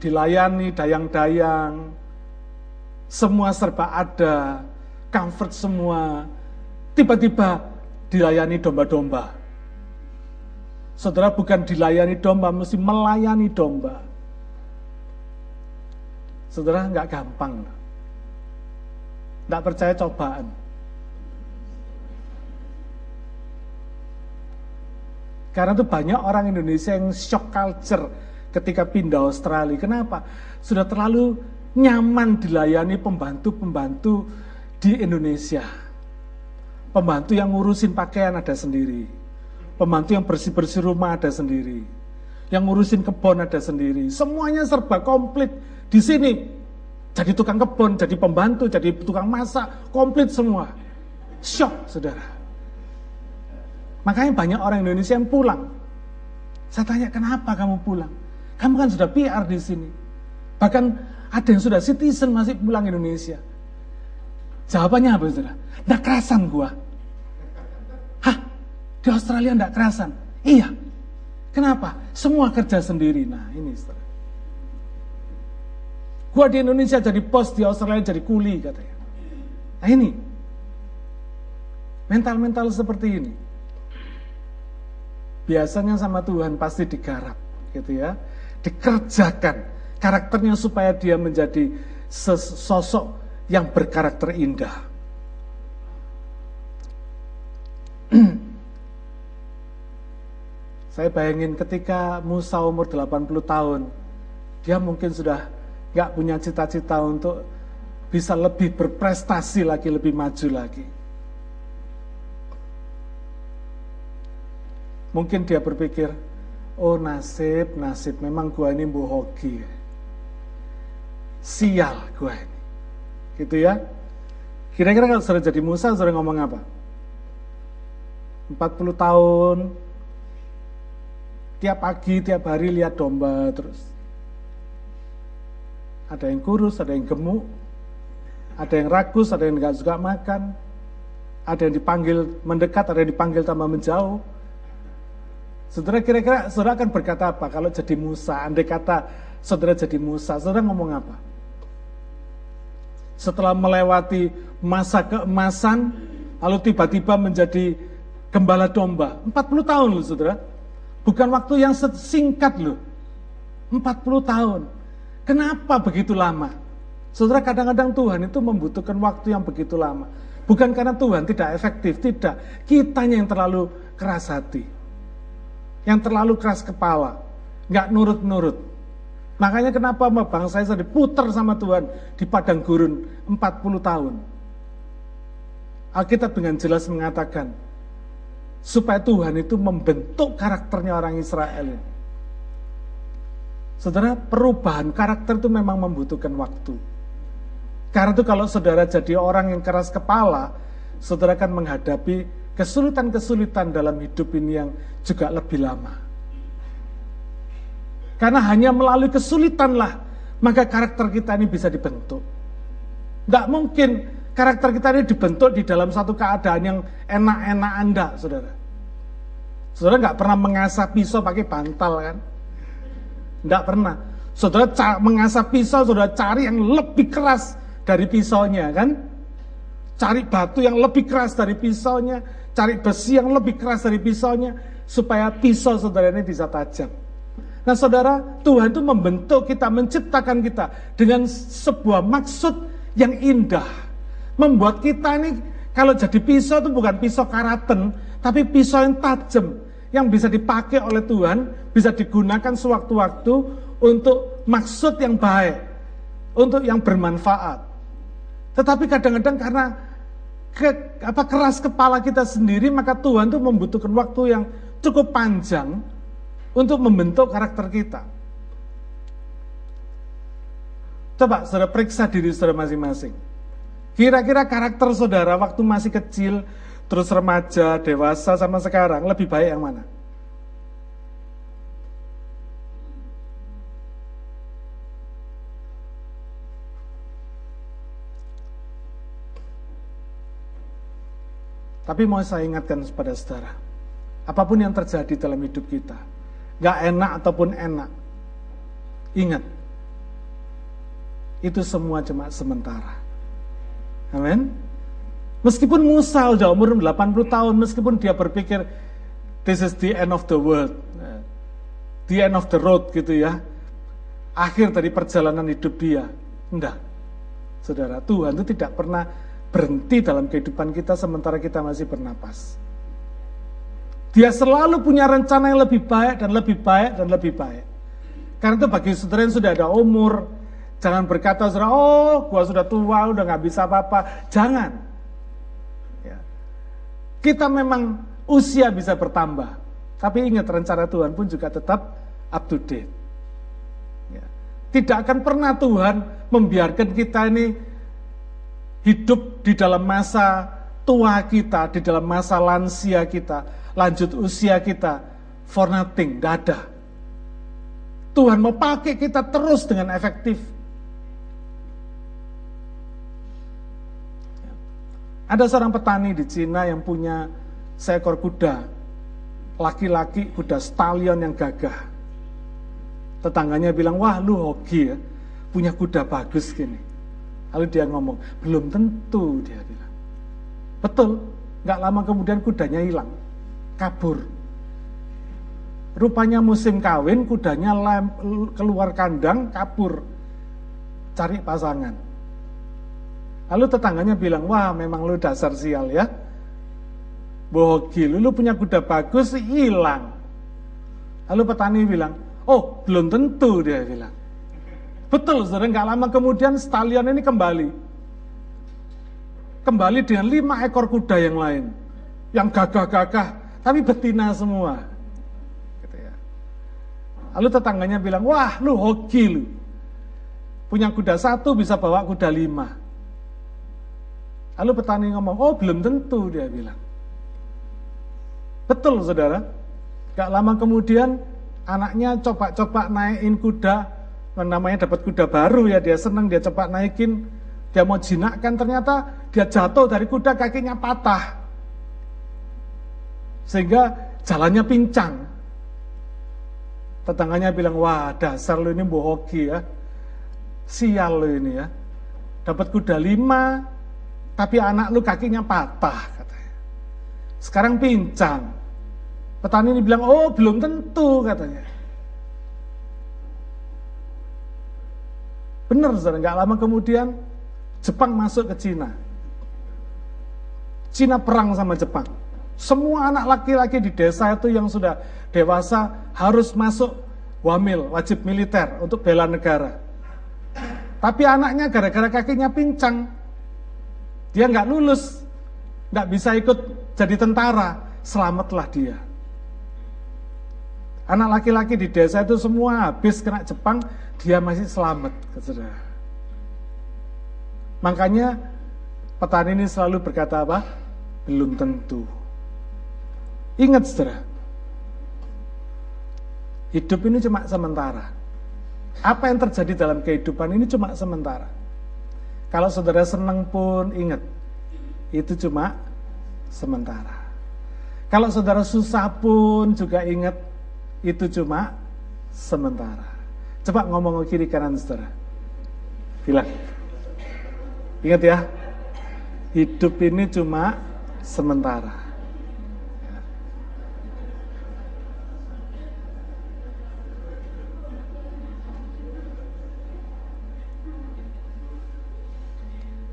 Dilayani dayang-dayang, semua serba ada, comfort semua, tiba-tiba dilayani domba-domba. Saudara bukan dilayani domba, mesti melayani domba. Saudara nggak gampang. Nggak percaya cobaan. Karena itu banyak orang Indonesia yang shock culture ketika pindah Australia. Kenapa? Sudah terlalu nyaman dilayani pembantu-pembantu di Indonesia. Pembantu yang ngurusin pakaian ada sendiri. Pembantu yang bersih-bersih rumah ada sendiri. Yang ngurusin kebun ada sendiri. Semuanya serba komplit di sini. Jadi tukang kebun, jadi pembantu, jadi tukang masak, komplit semua. Shock, saudara. Makanya banyak orang Indonesia yang pulang. Saya tanya, kenapa kamu pulang? Kamu kan sudah PR di sini. Bahkan ada yang sudah citizen masih pulang Indonesia. Jawabannya apa, saudara? Nggak kerasan gua. Hah? Di Australia nggak kerasan? Iya. Kenapa? Semua kerja sendiri. Nah, ini saudara. Gua di Indonesia jadi pos, di Australia jadi kuli katanya. Nah ini. Mental-mental seperti ini biasanya sama Tuhan pasti digarap gitu ya dikerjakan karakternya supaya dia menjadi sosok yang berkarakter indah Saya bayangin ketika Musa umur 80 tahun, dia mungkin sudah nggak punya cita-cita untuk bisa lebih berprestasi lagi, lebih maju lagi. Mungkin dia berpikir, oh nasib, nasib, memang gua ini bohogi. Sial gua ini. Gitu ya. Kira-kira kalau sudah jadi Musa, sudah ngomong apa? 40 tahun, Tiap pagi, tiap hari lihat domba terus. Ada yang kurus, ada yang gemuk, ada yang ragus, ada yang nggak suka makan, ada yang dipanggil mendekat, ada yang dipanggil tambah menjauh. Saudara kira-kira saudara akan berkata apa kalau jadi Musa? Andai kata saudara jadi Musa, saudara ngomong apa? Setelah melewati masa keemasan, lalu tiba-tiba menjadi gembala domba. 40 tahun loh saudara. Bukan waktu yang singkat loh. 40 tahun. Kenapa begitu lama? Saudara kadang-kadang Tuhan itu membutuhkan waktu yang begitu lama. Bukan karena Tuhan tidak efektif, tidak. Kitanya yang terlalu keras hati. Yang terlalu keras kepala. Nggak nurut-nurut. Makanya kenapa bangsa saya diputer sama Tuhan di padang gurun 40 tahun. Alkitab dengan jelas mengatakan, supaya Tuhan itu membentuk karakternya orang Israel. Saudara, perubahan karakter itu memang membutuhkan waktu. Karena itu kalau saudara jadi orang yang keras kepala, saudara akan menghadapi kesulitan-kesulitan dalam hidup ini yang juga lebih lama. Karena hanya melalui kesulitanlah maka karakter kita ini bisa dibentuk. Tidak mungkin karakter kita ini dibentuk di dalam satu keadaan yang enak-enak Anda, saudara. Saudara nggak pernah mengasah pisau pakai bantal kan? Nggak pernah. Saudara mengasah pisau, saudara cari yang lebih keras dari pisaunya kan? Cari batu yang lebih keras dari pisaunya, cari besi yang lebih keras dari pisaunya, supaya pisau saudara ini bisa tajam. Nah saudara, Tuhan itu membentuk kita, menciptakan kita dengan sebuah maksud yang indah. Membuat kita ini, kalau jadi pisau itu bukan pisau karaten, tapi pisau yang tajam yang bisa dipakai oleh Tuhan, bisa digunakan sewaktu-waktu untuk maksud yang baik, untuk yang bermanfaat. Tetapi kadang-kadang karena ke, apa keras kepala kita sendiri, maka Tuhan itu membutuhkan waktu yang cukup panjang untuk membentuk karakter kita. Coba saudara periksa diri saudara masing-masing. Kira-kira karakter saudara waktu masih kecil terus remaja, dewasa sama sekarang lebih baik yang mana? Tapi mau saya ingatkan kepada saudara, apa pun yang terjadi dalam hidup kita, gak enak ataupun enak, ingat, itu semua cuma sementara. Amin. Meskipun Musa sudah umur 80 tahun, meskipun dia berpikir this is the end of the world, the end of the road gitu ya, akhir dari perjalanan hidup dia. Enggak, saudara, Tuhan itu tidak pernah berhenti dalam kehidupan kita sementara kita masih bernapas. Dia selalu punya rencana yang lebih baik dan lebih baik dan lebih baik. Karena itu bagi saudara yang sudah ada umur, jangan berkata saudara, oh gua sudah tua, udah nggak bisa apa-apa. Jangan. Kita memang usia bisa bertambah, tapi ingat rencana Tuhan pun juga tetap up to date. Ya. Tidak akan pernah Tuhan membiarkan kita ini hidup di dalam masa tua kita, di dalam masa lansia kita, lanjut usia kita, for nothing, tidak ada. Tuhan mau pakai kita terus dengan efektif. Ada seorang petani di Cina yang punya seekor kuda, laki-laki kuda stallion yang gagah. Tetangganya bilang, wah lu hoki ya, punya kuda bagus gini. Lalu dia ngomong, belum tentu dia bilang. Betul, nggak lama kemudian kudanya hilang, kabur. Rupanya musim kawin, kudanya lem, keluar kandang, kabur, cari pasangan. Lalu tetangganya bilang, wah memang lu dasar sial ya. Bohong lu, lu punya kuda bagus hilang. Lalu petani bilang, oh belum tentu dia bilang. Betul, saudara, nggak lama kemudian stallion ini kembali. Kembali dengan lima ekor kuda yang lain. Yang gagah-gagah, tapi betina semua. Gitu ya. Lalu tetangganya bilang, wah lu hoki lu. Punya kuda satu bisa bawa kuda lima. Lalu petani ngomong, oh belum tentu dia bilang. Betul saudara. Gak lama kemudian anaknya coba-coba naikin kuda, namanya dapat kuda baru ya dia senang dia coba naikin, dia mau jinakkan ternyata dia jatuh dari kuda kakinya patah. Sehingga jalannya pincang. Tetangganya bilang, wah dasar lu ini bohoki ya. Sial lu ini ya. Dapat kuda lima, tapi anak lu kakinya patah katanya. Sekarang pincang. Petani ini bilang, oh belum tentu katanya. Benar, saudara, nggak lama kemudian Jepang masuk ke Cina. Cina perang sama Jepang. Semua anak laki-laki di desa itu yang sudah dewasa harus masuk wamil, wajib militer untuk bela negara. Tapi anaknya gara-gara kakinya pincang, dia nggak lulus, nggak bisa ikut jadi tentara, selamatlah dia. Anak laki-laki di desa itu semua habis kena Jepang, dia masih selamat. Saudara. Makanya petani ini selalu berkata apa? Belum tentu. Ingat saudara, hidup ini cuma sementara. Apa yang terjadi dalam kehidupan ini cuma sementara. Kalau saudara senang pun ingat, itu cuma sementara. Kalau saudara susah pun juga ingat, itu cuma sementara. Coba ngomong ke kiri kanan saudara. Bilang. Ingat ya, hidup ini cuma sementara.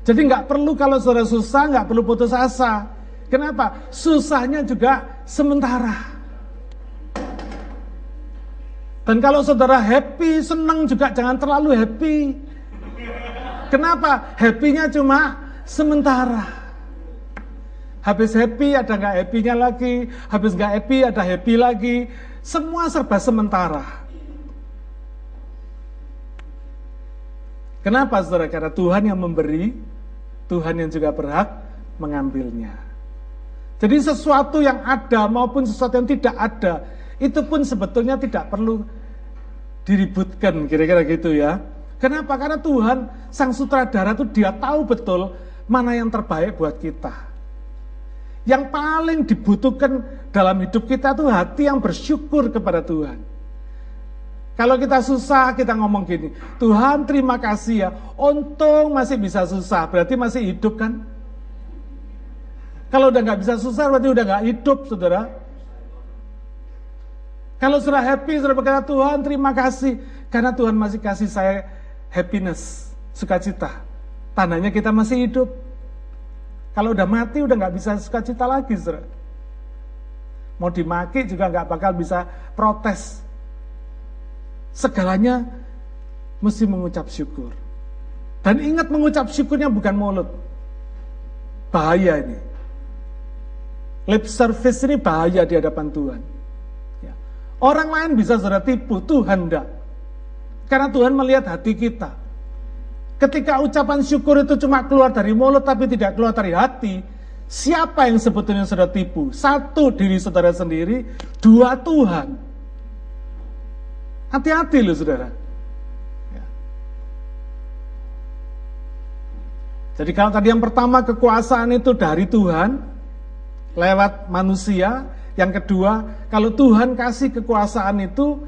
Jadi nggak perlu kalau saudara susah, nggak perlu putus asa. Kenapa? Susahnya juga sementara. Dan kalau saudara happy, senang juga jangan terlalu happy. Kenapa? Happy-nya cuma sementara. Habis happy ada nggak happy-nya lagi, habis nggak happy ada happy lagi. Semua serba sementara. Kenapa saudara? Karena Tuhan yang memberi, Tuhan yang juga berhak mengambilnya. Jadi sesuatu yang ada maupun sesuatu yang tidak ada, itu pun sebetulnya tidak perlu diributkan kira-kira gitu ya. Kenapa? Karena Tuhan sang sutradara itu dia tahu betul mana yang terbaik buat kita. Yang paling dibutuhkan dalam hidup kita tuh hati yang bersyukur kepada Tuhan. Kalau kita susah, kita ngomong gini, Tuhan terima kasih ya, untung masih bisa susah, berarti masih hidup kan? Kalau udah nggak bisa susah, berarti udah nggak hidup, saudara. Kalau sudah happy, sudah berkata Tuhan terima kasih. Karena Tuhan masih kasih saya happiness, sukacita. Tandanya kita masih hidup. Kalau udah mati udah nggak bisa sukacita lagi, saudara. Mau dimaki juga nggak bakal bisa protes. Segalanya mesti mengucap syukur. Dan ingat mengucap syukurnya bukan mulut. Bahaya ini. Lip service ini bahaya di hadapan Tuhan. Orang lain bisa saudara tipu, Tuhan enggak. Karena Tuhan melihat hati kita. Ketika ucapan syukur itu cuma keluar dari mulut tapi tidak keluar dari hati, siapa yang sebetulnya saudara tipu? Satu diri saudara sendiri, dua Tuhan. Hati-hati loh saudara. Ya. Jadi kalau tadi yang pertama kekuasaan itu dari Tuhan, lewat manusia, yang kedua, kalau Tuhan kasih kekuasaan itu,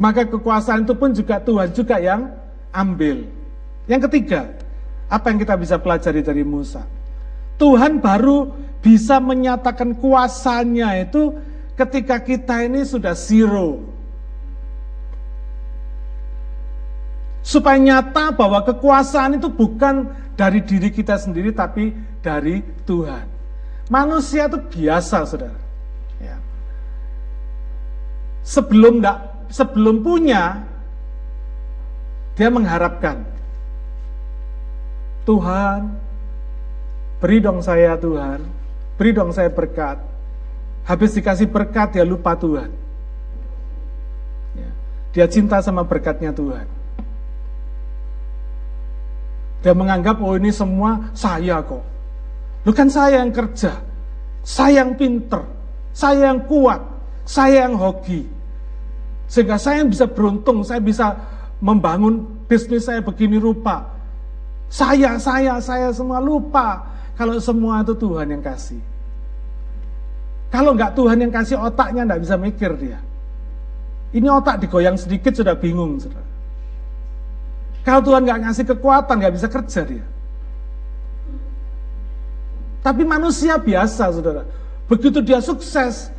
maka kekuasaan itu pun juga Tuhan juga yang ambil. Yang ketiga, apa yang kita bisa pelajari dari Musa? Tuhan baru bisa menyatakan kuasanya itu ketika kita ini sudah zero. Supaya nyata bahwa kekuasaan itu bukan dari diri kita sendiri tapi dari Tuhan. Manusia itu biasa, saudara. Sebelum enggak, sebelum punya, dia mengharapkan Tuhan, beri dong saya Tuhan, beri dong saya berkat. Habis dikasih berkat dia lupa Tuhan. Ya. Dia cinta sama berkatnya Tuhan. Dia menganggap, oh ini semua saya kok. Lu kan saya yang kerja, saya yang pinter, saya yang kuat, saya yang hoki. Sehingga saya bisa beruntung, saya bisa membangun bisnis saya begini rupa. Saya, saya, saya semua lupa kalau semua itu Tuhan yang kasih. Kalau nggak Tuhan yang kasih otaknya nggak bisa mikir dia. Ini otak digoyang sedikit sudah bingung. Saudara. Kalau Tuhan nggak ngasih kekuatan nggak bisa kerja dia. Tapi manusia biasa, saudara. Begitu dia sukses,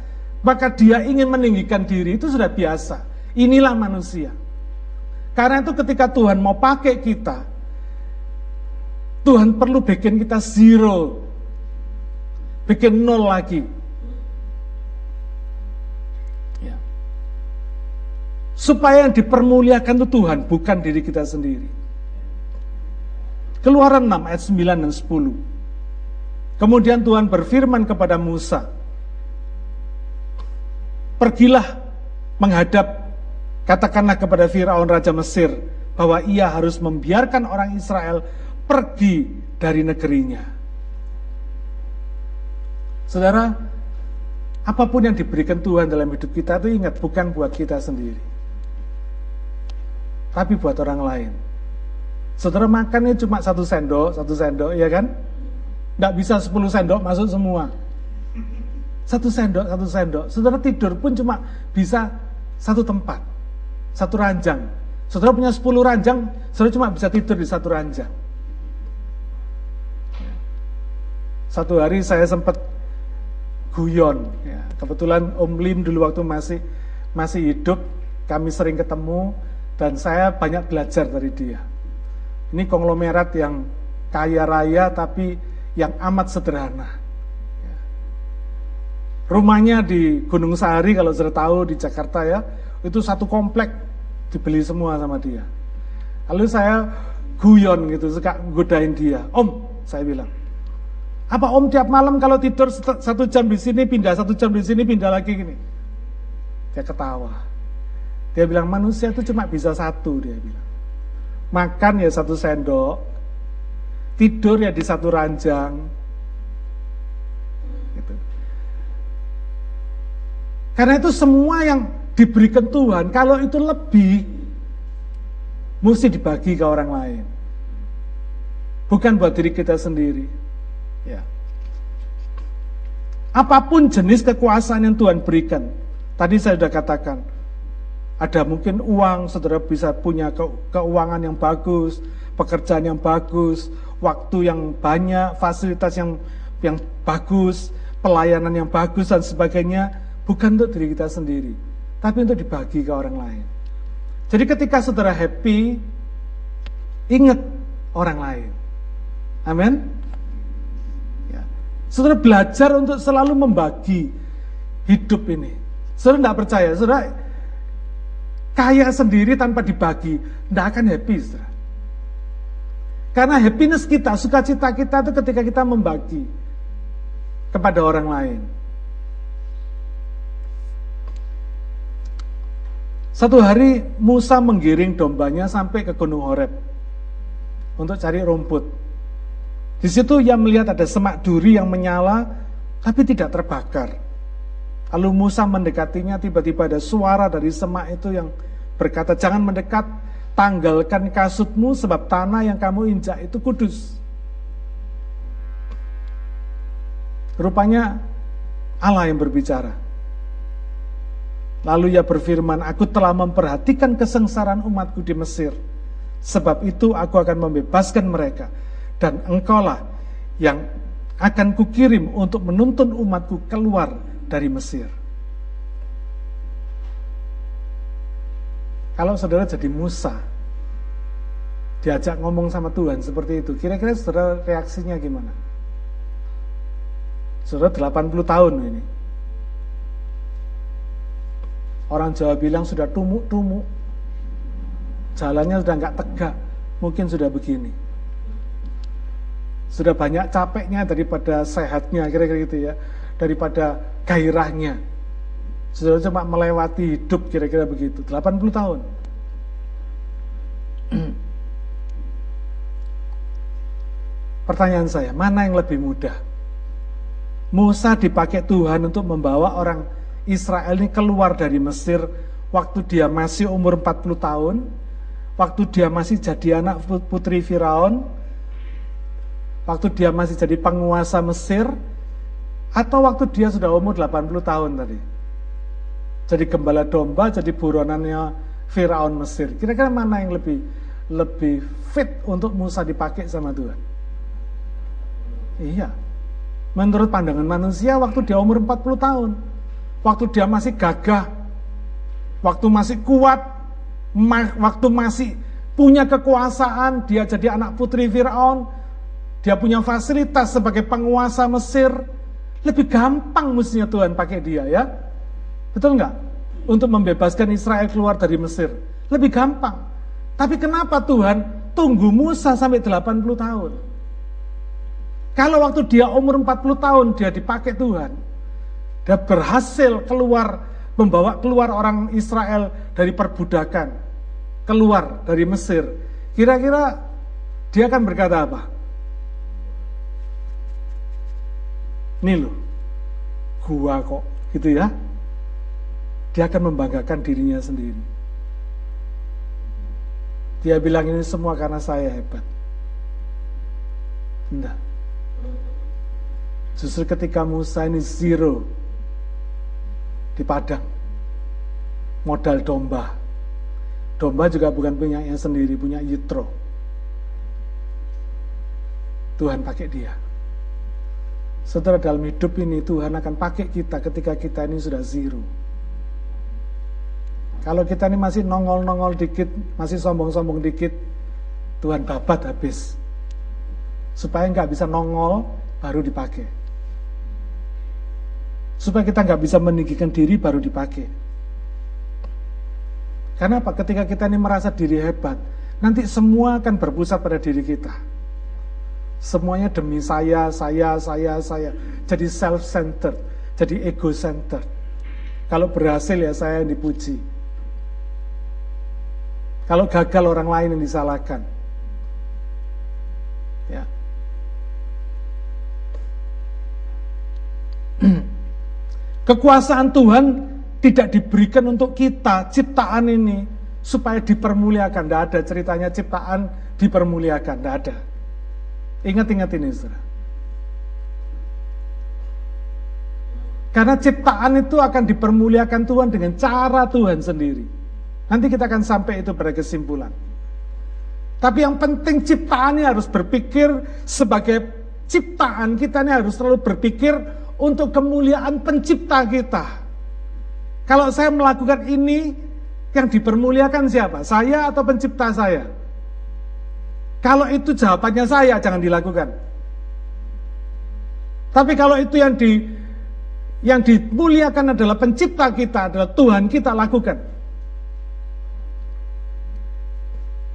maka dia ingin meninggikan diri, itu sudah biasa. Inilah manusia. Karena itu ketika Tuhan mau pakai kita, Tuhan perlu bikin kita zero. Bikin nol lagi. Ya. Supaya yang dipermuliakan itu Tuhan, bukan diri kita sendiri. Keluaran 6 ayat 9 dan 10. Kemudian Tuhan berfirman kepada Musa, "Pergilah menghadap katakanlah kepada Firaun raja Mesir bahwa ia harus membiarkan orang Israel pergi dari negerinya." Saudara, apa pun yang diberikan Tuhan dalam hidup kita itu ingat bukan buat kita sendiri. Tapi buat orang lain. Saudara makannya cuma satu sendok, satu sendok, ya kan? Tidak bisa 10 sendok masuk semua. Satu sendok, satu sendok. Saudara tidur pun cuma bisa satu tempat. Satu ranjang. Saudara punya 10 ranjang, saudara cuma bisa tidur di satu ranjang. Satu hari saya sempat guyon. Ya. Kebetulan Om Lim dulu waktu masih masih hidup, kami sering ketemu dan saya banyak belajar dari dia. Ini konglomerat yang kaya raya tapi yang amat sederhana. Ya. Rumahnya di Gunung Sahari kalau sudah tahu di Jakarta ya, itu satu komplek dibeli semua sama dia. Lalu saya guyon gitu, suka godain dia. Om, saya bilang, apa om tiap malam kalau tidur satu jam di sini pindah, satu jam di sini pindah lagi gini. Dia ketawa. Dia bilang manusia itu cuma bisa satu dia bilang. Makan ya satu sendok, tidur ya di satu ranjang. Karena itu semua yang diberikan Tuhan, kalau itu lebih, mesti dibagi ke orang lain. Bukan buat diri kita sendiri. Ya. Apa pun jenis kekuasaan yang Tuhan berikan, tadi saya sudah katakan, ada mungkin uang, saudara bisa punya keuangan yang bagus, pekerjaan yang bagus, waktu yang banyak, fasilitas yang yang bagus, pelayanan yang bagus dan sebagainya, bukan untuk diri kita sendiri, tapi untuk dibagi ke orang lain. Jadi ketika saudara happy, ingat orang lain. Amin. Ya. Saudara belajar untuk selalu membagi hidup ini. Saudara tidak percaya, saudara kaya sendiri tanpa dibagi, tidak akan happy. Saudara. Karena happiness kita, sukacita kita itu ketika kita membagi kepada orang lain. Satu hari Musa menggiring dombanya sampai ke Gunung Horeb untuk cari rumput. Di situ ia melihat ada semak duri yang menyala tapi tidak terbakar. Lalu Musa mendekatinya tiba-tiba ada suara dari semak itu yang berkata jangan mendekat tanggalkan kasutmu sebab tanah yang kamu injak itu kudus. Rupanya Allah yang berbicara. Lalu ia berfirman, aku telah memperhatikan kesengsaraan umatku di Mesir. Sebab itu aku akan membebaskan mereka. Dan engkaulah yang akan kukirim untuk menuntun umatku keluar dari Mesir. Kalau saudara jadi Musa, diajak ngomong sama Tuhan seperti itu, kira-kira saudara reaksinya gimana? Saudara 80 tahun ini. Orang Jawa bilang sudah tumuk-tumuk. Jalannya sudah nggak tegak, mungkin sudah begini. Sudah banyak capeknya daripada sehatnya, kira-kira gitu ya. Daripada gairahnya. Sudah cuma melewati hidup, kira-kira begitu. 80 tahun. Pertanyaan saya, mana yang lebih mudah? Musa dipakai Tuhan untuk membawa orang Israel ini keluar dari Mesir waktu dia masih umur 40 tahun, waktu dia masih jadi anak putri Firaun, waktu dia masih jadi penguasa Mesir, atau waktu dia sudah umur 80 tahun tadi. Jadi gembala domba, jadi buronannya Firaun Mesir. Kira-kira mana yang lebih lebih fit untuk Musa dipakai sama Tuhan? Iya. Menurut pandangan manusia waktu dia umur 40 tahun waktu dia masih gagah, waktu masih kuat, waktu masih punya kekuasaan, dia jadi anak putri Fir'aun, dia punya fasilitas sebagai penguasa Mesir, lebih gampang mestinya Tuhan pakai dia ya. Betul nggak? Untuk membebaskan Israel keluar dari Mesir. Lebih gampang. Tapi kenapa Tuhan tunggu Musa sampai 80 tahun? Kalau waktu dia umur 40 tahun dia dipakai Tuhan, dia berhasil keluar, membawa keluar orang Israel dari perbudakan, keluar dari Mesir. Kira-kira dia akan berkata apa? Nih loh, gua kok, gitu ya. Dia akan membanggakan dirinya sendiri. Dia bilang ini semua karena saya hebat. Enggak. Justru ketika Musa ini zero, di Padang. Modal domba. Domba juga bukan punya yang sendiri, punya Yitro. Tuhan pakai dia. Setelah dalam hidup ini Tuhan akan pakai kita ketika kita ini sudah zero. Kalau kita ini masih nongol-nongol dikit, masih sombong-sombong dikit, Tuhan babat habis. Supaya nggak bisa nongol, baru dipakai. Supaya kita nggak bisa meninggikan diri baru dipakai. Karena apa? Ketika kita ini merasa diri hebat, nanti semua akan berpusat pada diri kita. Semuanya demi saya, saya, saya, saya. Jadi self-centered, jadi ego-centered. Kalau berhasil ya saya yang dipuji. Kalau gagal orang lain yang disalahkan. Ya. Kekuasaan Tuhan tidak diberikan untuk kita, ciptaan ini, supaya dipermuliakan. Tidak ada ceritanya ciptaan dipermuliakan, tidak ada. Ingat-ingat ini, saudara. Karena ciptaan itu akan dipermuliakan Tuhan dengan cara Tuhan sendiri. Nanti kita akan sampai itu pada kesimpulan. Tapi yang penting ciptaan ini harus berpikir sebagai ciptaan kita ini harus selalu berpikir untuk kemuliaan pencipta kita. Kalau saya melakukan ini, yang dipermuliakan siapa? Saya atau pencipta saya? Kalau itu jawabannya saya, jangan dilakukan. Tapi kalau itu yang di yang dimuliakan adalah pencipta kita, adalah Tuhan kita lakukan.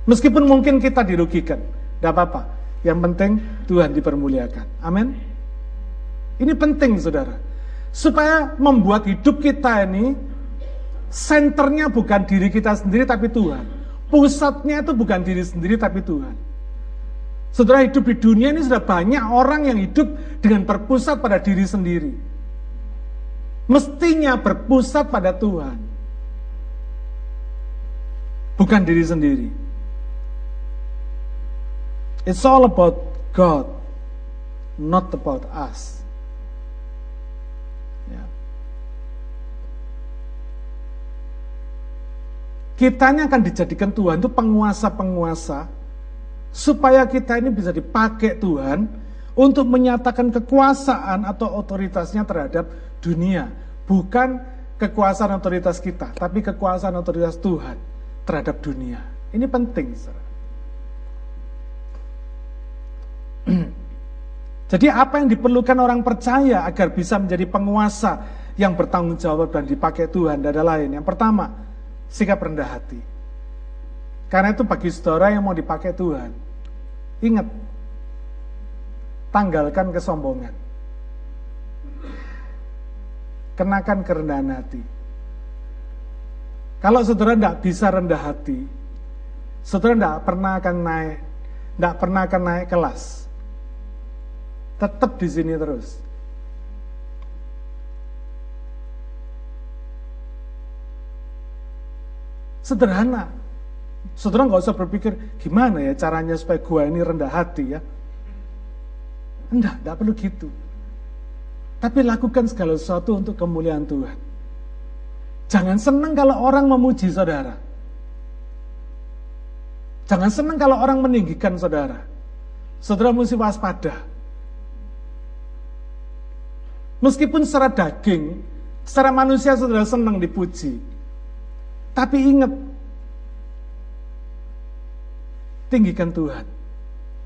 Meskipun mungkin kita dirugikan, tidak apa-apa. Yang penting Tuhan dipermuliakan. Amin. Ini penting saudara. Supaya membuat hidup kita ini senternya bukan diri kita sendiri tapi Tuhan. Pusatnya itu bukan diri sendiri tapi Tuhan. Saudara hidup di dunia ini sudah banyak orang yang hidup dengan berpusat pada diri sendiri. Mestinya berpusat pada Tuhan. Bukan diri sendiri. It's all about God, not about us. Kitanya akan dijadikan Tuhan itu penguasa-penguasa supaya kita ini bisa dipakai Tuhan untuk menyatakan kekuasaan atau otoritasnya terhadap dunia. Bukan kekuasaan otoritas kita, tapi kekuasaan otoritas Tuhan terhadap dunia. Ini penting. Jadi apa yang diperlukan orang percaya agar bisa menjadi penguasa yang bertanggung jawab dan dipakai Tuhan dan lain. Yang pertama, sikap rendah hati. Karena itu bagi saudara yang mau dipakai Tuhan, ingat, tanggalkan kesombongan. Kenakan kerendahan hati. Kalau saudara tidak bisa rendah hati, saudara tidak pernah akan naik, tidak pernah akan naik kelas. Tetap di sini terus. Sederhana. Saudara nggak usah berpikir gimana ya caranya supaya gua ini rendah hati ya. Enggak, enggak perlu gitu. Tapi lakukan segala sesuatu untuk kemuliaan Tuhan. Jangan senang kalau orang memuji saudara. Jangan senang kalau orang meninggikan saudara. Saudara mesti waspada. Meskipun secara daging, secara manusia saudara senang dipuji. Tapi ingat, tinggikan Tuhan.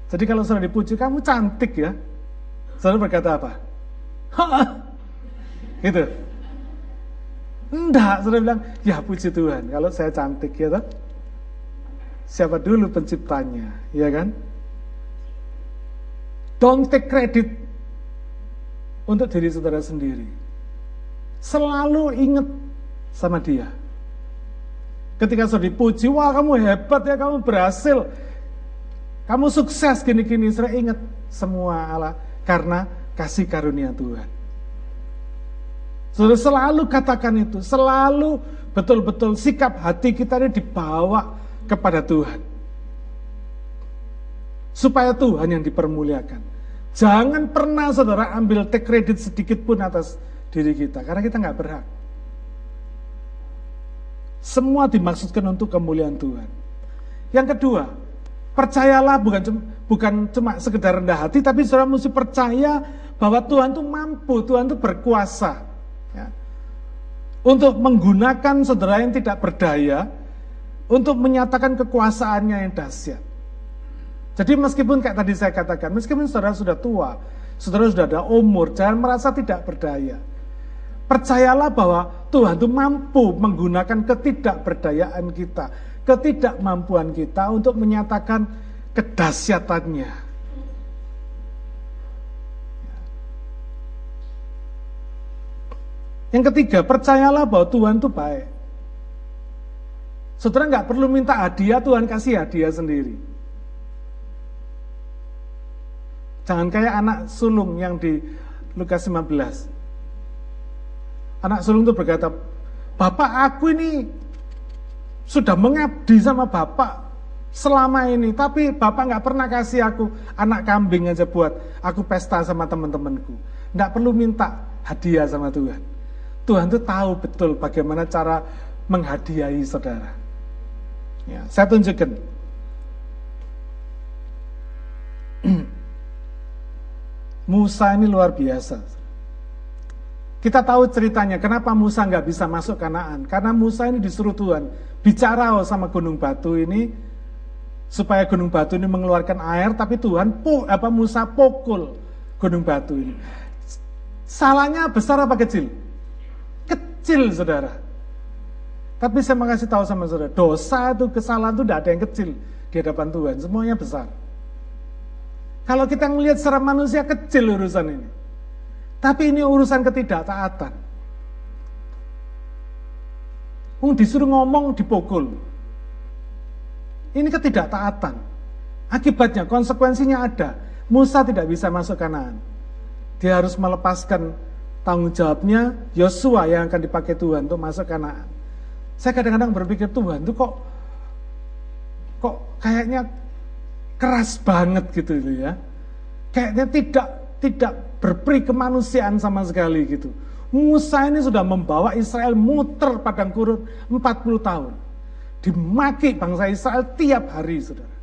Jadi kalau saudara dipuji, kamu cantik ya. Saudara berkata apa? gitu. Enggak, saudara bilang, ya puji Tuhan. Kalau saya cantik ya toh. Siapa dulu penciptanya, ya kan? Don't take credit untuk diri saudara sendiri. Selalu ingat sama dia. Ketika sudah dipuji, wah kamu hebat ya, kamu berhasil. Kamu sukses gini-gini, saya ingat semua Allah karena kasih karunia Tuhan. Sudah selalu katakan itu, selalu betul-betul sikap hati kita ini dibawa kepada Tuhan. Supaya Tuhan yang dipermuliakan. Jangan pernah saudara ambil take credit sedikit pun atas diri kita, karena kita nggak berhak. Semua dimaksudkan untuk kemuliaan Tuhan. Yang kedua, percayalah bukan cuma, bukan cuma sekedar rendah hati, tapi saudara mesti percaya bahwa Tuhan itu mampu, Tuhan itu berkuasa. Ya. Untuk menggunakan saudara yang tidak berdaya, untuk menyatakan kekuasaannya yang dahsyat. Jadi meskipun kayak tadi saya katakan, meskipun saudara sudah tua, saudara sudah ada umur, jangan merasa tidak berdaya. Percayalah bahwa Tuhan itu mampu menggunakan ketidakberdayaan kita, ketidakmampuan kita untuk menyatakan kedahsyatannya. Yang ketiga, percayalah bahwa Tuhan itu baik. Saudara nggak perlu minta hadiah, Tuhan kasih hadiah sendiri. Jangan kayak anak sulung yang di Lukas 15. Anak sulung itu berkata, Bapak aku ini sudah mengabdi sama Bapak selama ini, tapi Bapak nggak pernah kasih aku anak kambing aja buat aku pesta sama teman-temanku. Nggak perlu minta hadiah sama Tuhan. Tuhan tuh tahu betul bagaimana cara menghadiahi saudara. Ya, saya tunjukkan. Musa ini luar biasa. Kita tahu ceritanya, kenapa Musa nggak bisa masuk Kanaan. Karena Musa ini disuruh Tuhan bicara sama gunung batu ini supaya gunung batu ini mengeluarkan air, tapi Tuhan pu, apa Musa pukul gunung batu ini. Salahnya besar apa kecil? Kecil, saudara. Tapi saya mau kasih tahu sama saudara, dosa itu, kesalahan itu tidak ada yang kecil di hadapan Tuhan, semuanya besar. Kalau kita melihat secara manusia kecil urusan ini. Tapi ini urusan ketidaktaatan. Um, disuruh ngomong dipukul. Ini ketidaktaatan. Akibatnya, konsekuensinya ada. Musa tidak bisa masuk kanan. Dia harus melepaskan tanggung jawabnya Yosua yang akan dipakai Tuhan untuk masuk kanan. Saya kadang-kadang berpikir Tuhan itu kok kok kayaknya keras banget gitu ya. Kayaknya tidak tidak berperi kemanusiaan sama sekali gitu. Musa ini sudah membawa Israel muter padang gurun 40 tahun. Dimaki bangsa Israel tiap hari, saudara.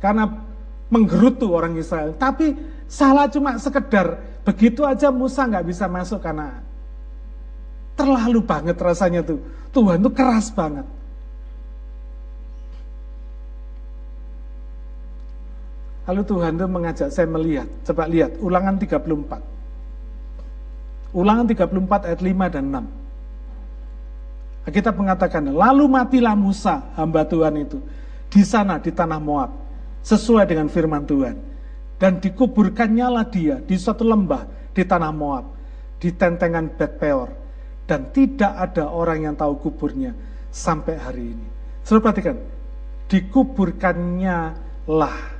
Karena menggerutu orang Israel. Tapi salah cuma sekedar begitu aja Musa nggak bisa masuk karena terlalu banget rasanya tuh. Tuhan tuh keras banget. Lalu Tuhan itu mengajak saya melihat. Coba lihat, ulangan 34. Ulangan 34 ayat 5 dan 6. Kita mengatakan, lalu matilah Musa, hamba Tuhan itu, di sana di tanah Moab, sesuai dengan firman Tuhan. Dan dikuburkannya lah dia di suatu lembah di tanah Moab, di tentengan Bet Peor. Dan tidak ada orang yang tahu kuburnya sampai hari ini. Saudara perhatikan, dikuburkannya lah.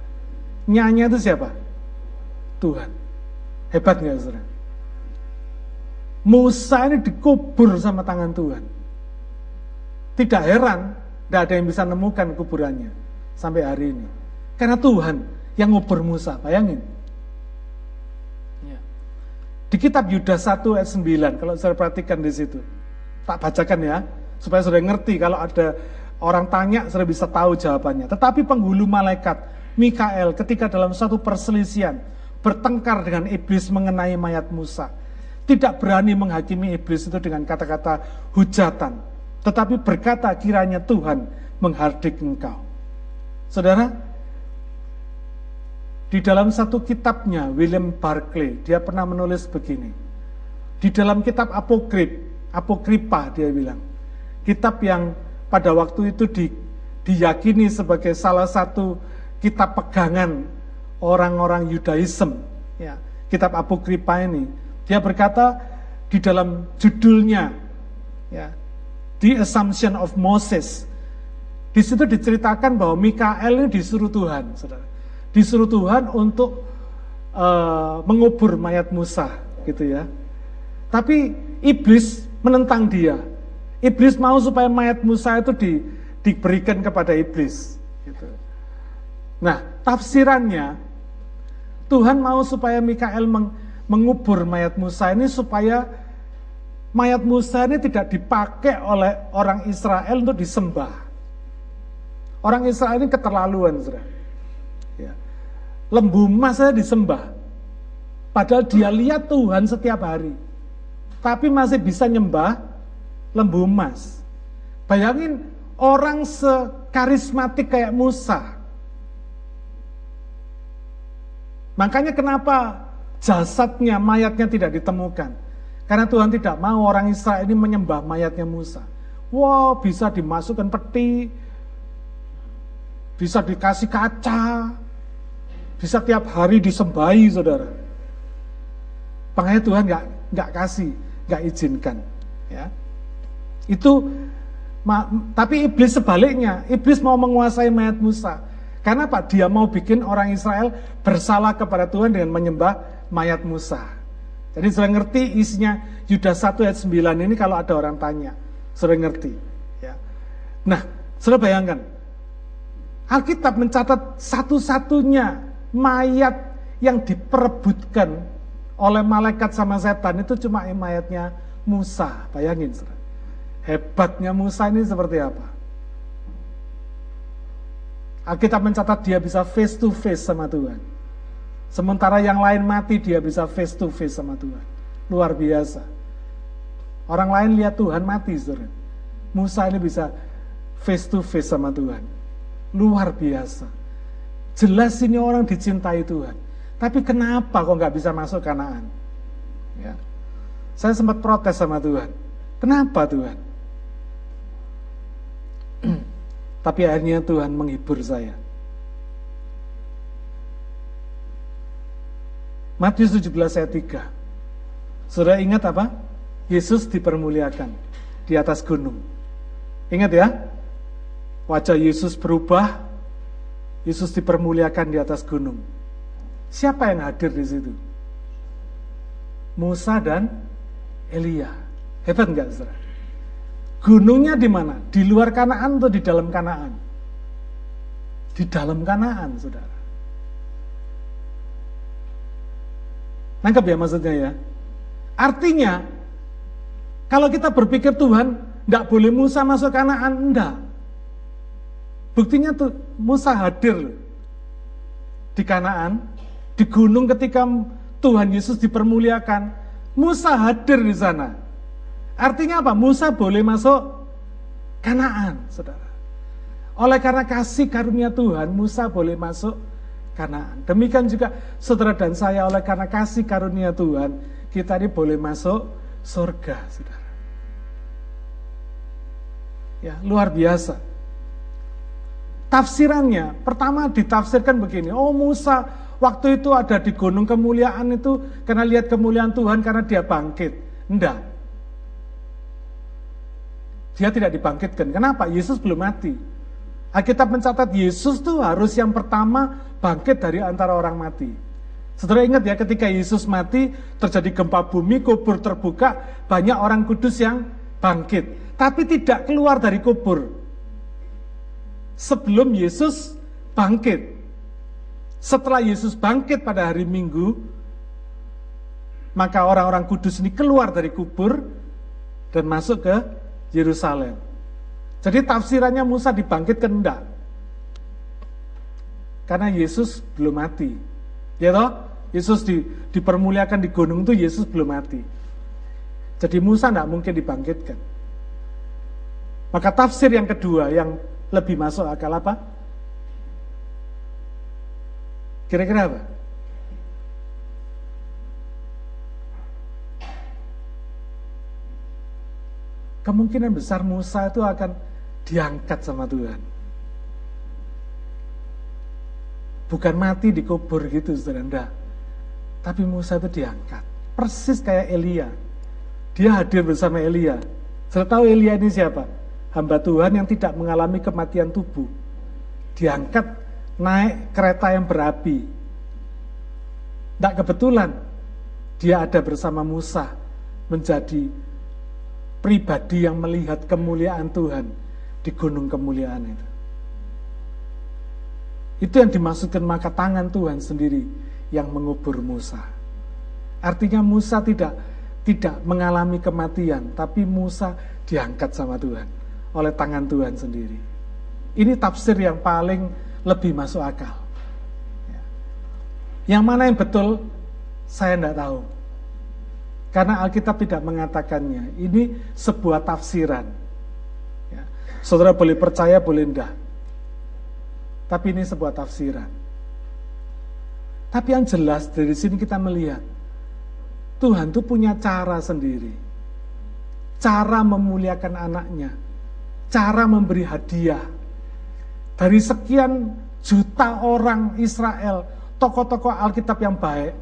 Nyanya itu siapa? Tuhan. Hebat nggak saudara? Musa ini dikubur sama tangan Tuhan. Tidak heran, tidak ada yang bisa nemukan kuburannya sampai hari ini. Karena Tuhan yang ngubur Musa, bayangin. Ya. Di kitab Yudas 1 ayat 9, kalau saya perhatikan di situ. Tak bacakan ya, supaya sudah ngerti kalau ada orang tanya, sudah bisa tahu jawabannya. Tetapi penghulu malaikat, Mikael, ketika dalam satu perselisihan, bertengkar dengan iblis mengenai mayat Musa tidak berani menghakimi iblis itu dengan kata-kata hujatan, tetapi berkata kiranya Tuhan menghardik engkau. Saudara, di dalam satu kitabnya William Barclay, dia pernah menulis begini. Di dalam kitab Apokrip, Apokripa dia bilang, kitab yang pada waktu itu di, diyakini sebagai salah satu kitab pegangan orang-orang Yudaism, ya, kitab Apokripa ini dia berkata di dalam judulnya, ya, The Assumption of Moses. Di situ diceritakan bahwa Mikael ini disuruh Tuhan, saudara. Disuruh Tuhan untuk uh, mengubur mayat Musa, gitu ya. Tapi iblis menentang dia. Iblis mau supaya mayat Musa itu di, diberikan kepada iblis. Gitu. Nah, tafsirannya Tuhan mau supaya Mikael meng, mengubur mayat Musa ini supaya mayat Musa ini tidak dipakai oleh orang Israel untuk disembah. Orang Israel ini keterlaluan. Ya. Lembu emas saya disembah. Padahal dia lihat Tuhan setiap hari. Tapi masih bisa nyembah lembu emas. Bayangin orang sekarismatik kayak Musa. Makanya kenapa jasadnya, mayatnya tidak ditemukan. Karena Tuhan tidak mau orang Israel ini menyembah mayatnya Musa. Wow, bisa dimasukkan peti, bisa dikasih kaca, bisa tiap hari disembahi, saudara. Makanya Tuhan nggak nggak kasih, nggak izinkan. Ya, itu tapi iblis sebaliknya, iblis mau menguasai mayat Musa. Karena apa? Dia mau bikin orang Israel bersalah kepada Tuhan dengan menyembah mayat Musa. Jadi sudah ngerti isinya Yudas 1 ayat 9 ini kalau ada orang tanya. Sudah ngerti. Ya. Nah, sudah bayangkan. Alkitab mencatat satu-satunya mayat yang diperebutkan oleh malaikat sama setan itu cuma mayatnya Musa. Bayangin, saudara. Hebatnya Musa ini seperti apa? Alkitab mencatat dia bisa face to face sama Tuhan. Sementara yang lain mati dia bisa face to face sama Tuhan. Luar biasa. Orang lain lihat Tuhan mati, saudara. Musa ini bisa face to face sama Tuhan. Luar biasa. Jelas ini orang dicintai Tuhan. Tapi kenapa kok nggak bisa masuk kanaan? Ya. Saya sempat protes sama Tuhan. Kenapa Tuhan? Tapi akhirnya Tuhan menghibur saya. Matius 17 ayat 3. Sudah ingat apa? Yesus dipermuliakan di atas gunung. Ingat ya? Wajah Yesus berubah. Yesus dipermuliakan di atas gunung. Siapa yang hadir di situ? Musa dan Elia. Hebat enggak, saudara? Gunungnya di mana? Di luar Kanaan atau di dalam Kanaan? Di dalam Kanaan, saudara. Nangkep ya maksudnya ya? Artinya, kalau kita berpikir Tuhan tidak boleh Musa masuk Kanaan, enggak. Buktinya tuh Musa hadir di Kanaan, di gunung ketika Tuhan Yesus dipermuliakan, Musa hadir di sana. Artinya apa? Musa boleh masuk Kanaan, saudara. Oleh karena kasih karunia Tuhan, Musa boleh masuk Kanaan. Demikian juga saudara dan saya oleh karena kasih karunia Tuhan, kita ini boleh masuk surga, saudara. Ya, luar biasa. Tafsirannya, pertama ditafsirkan begini, oh Musa waktu itu ada di gunung kemuliaan itu karena lihat kemuliaan Tuhan karena dia bangkit. Enggak. Dia tidak dibangkitkan. Kenapa? Yesus belum mati. Alkitab mencatat Yesus tuh harus yang pertama bangkit dari antara orang mati. Saudara ingat ya ketika Yesus mati terjadi gempa bumi, kubur terbuka, banyak orang kudus yang bangkit. Tapi tidak keluar dari kubur. Sebelum Yesus bangkit. Setelah Yesus bangkit pada hari Minggu, maka orang-orang kudus ini keluar dari kubur dan masuk ke Yerusalem. Jadi tafsirannya Musa dibangkitkan enggak. Karena Yesus belum mati. Ya toh? Yesus di, dipermuliakan di gunung itu Yesus belum mati. Jadi Musa enggak mungkin dibangkitkan. Maka tafsir yang kedua yang lebih masuk akal apa? Kira-kira apa? Kemungkinan besar Musa itu akan diangkat sama Tuhan. Bukan mati dikubur gitu, saudara. Enggak. Tapi Musa itu diangkat. Persis kayak Elia. Dia hadir bersama Elia. Saya tahu Elia ini siapa? Hamba Tuhan yang tidak mengalami kematian tubuh. Diangkat naik kereta yang berapi. Tidak kebetulan dia ada bersama Musa menjadi pribadi yang melihat kemuliaan Tuhan di gunung kemuliaan itu. Itu yang dimaksudkan maka tangan Tuhan sendiri yang mengubur Musa. Artinya Musa tidak tidak mengalami kematian, tapi Musa diangkat sama Tuhan oleh tangan Tuhan sendiri. Ini tafsir yang paling lebih masuk akal. Ya. Yang mana yang betul, saya tidak tahu. Karena Alkitab tidak mengatakannya. Ini sebuah tafsiran. Saudara boleh percaya, boleh enggak. Tapi ini sebuah tafsiran. Tapi yang jelas dari sini kita melihat Tuhan itu punya cara sendiri. Cara memuliakan anaknya. Cara memberi hadiah. Dari sekian juta orang Israel, tokoh-tokoh Alkitab yang baik,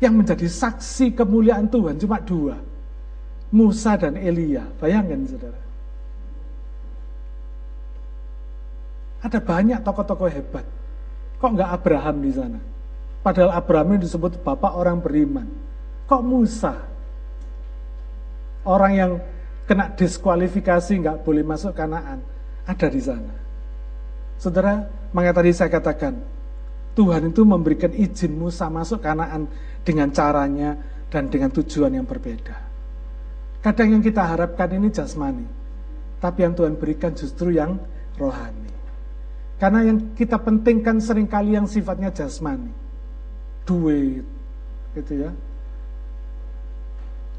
yang menjadi saksi kemuliaan Tuhan cuma dua. Musa dan Elia. Bayangkan saudara. Ada banyak tokoh-tokoh hebat. Kok nggak Abraham di sana? Padahal Abraham ini disebut bapak orang beriman. Kok Musa? Orang yang kena diskualifikasi nggak boleh masuk Kanaan ada di sana. Saudara, makanya tadi saya katakan Tuhan itu memberikan izin Musa masuk Kanaan dengan caranya dan dengan tujuan yang berbeda. Kadang yang kita harapkan ini jasmani, tapi yang Tuhan berikan justru yang rohani. Karena yang kita pentingkan sering kali yang sifatnya jasmani. Duit, gitu ya.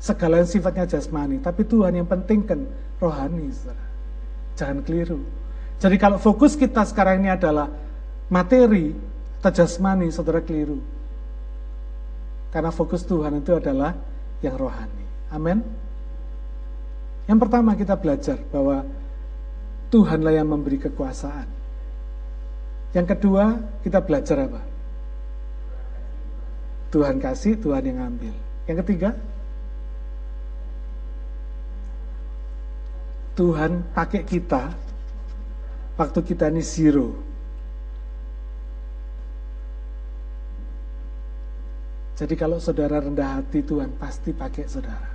Segala yang sifatnya jasmani. Tapi Tuhan yang pentingkan rohani, saudara. Jangan keliru. Jadi kalau fokus kita sekarang ini adalah materi atau jasmani, saudara keliru. Karena fokus Tuhan itu adalah yang rohani. Amin. Yang pertama kita belajar bahwa Tuhanlah yang memberi kekuasaan. Yang kedua, kita belajar apa? Tuhan kasih, Tuhan yang ambil. Yang ketiga, Tuhan pakai kita waktu kita ini zero. Jadi kalau saudara rendah hati, Tuhan pasti pakai saudara.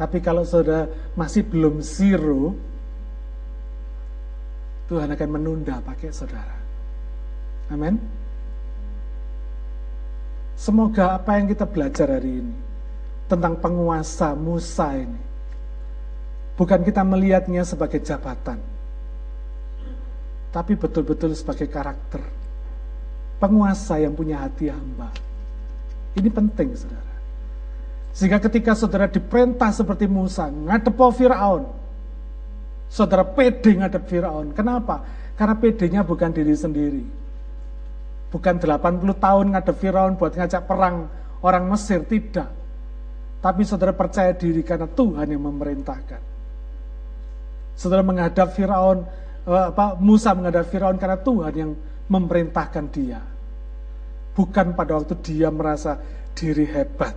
Tapi kalau saudara masih belum zero, Tuhan akan menunda pakai saudara. Amin. Semoga apa yang kita belajar hari ini tentang penguasa Musa ini bukan kita melihatnya sebagai jabatan, tapi betul-betul sebagai karakter penguasa yang punya hati hamba. Ini penting, saudara. Sehingga ketika saudara diperintah seperti Musa, ngadep Firaun, Saudara pede ngadep Firaun. Kenapa? Karena pedenya bukan diri sendiri. Bukan 80 tahun ngadep Firaun buat ngajak perang orang Mesir, tidak. Tapi saudara percaya diri karena Tuhan yang memerintahkan. Saudara menghadap Firaun, eh, apa Musa menghadap Firaun karena Tuhan yang memerintahkan dia. Bukan pada waktu dia merasa diri hebat.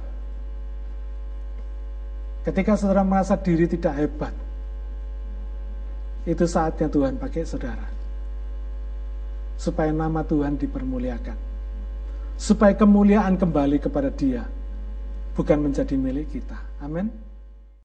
Ketika saudara merasa diri tidak hebat, itu saatnya Tuhan pakai saudara. Supaya nama Tuhan dipermuliakan. Supaya kemuliaan kembali kepada dia. Bukan menjadi milik kita. Amin.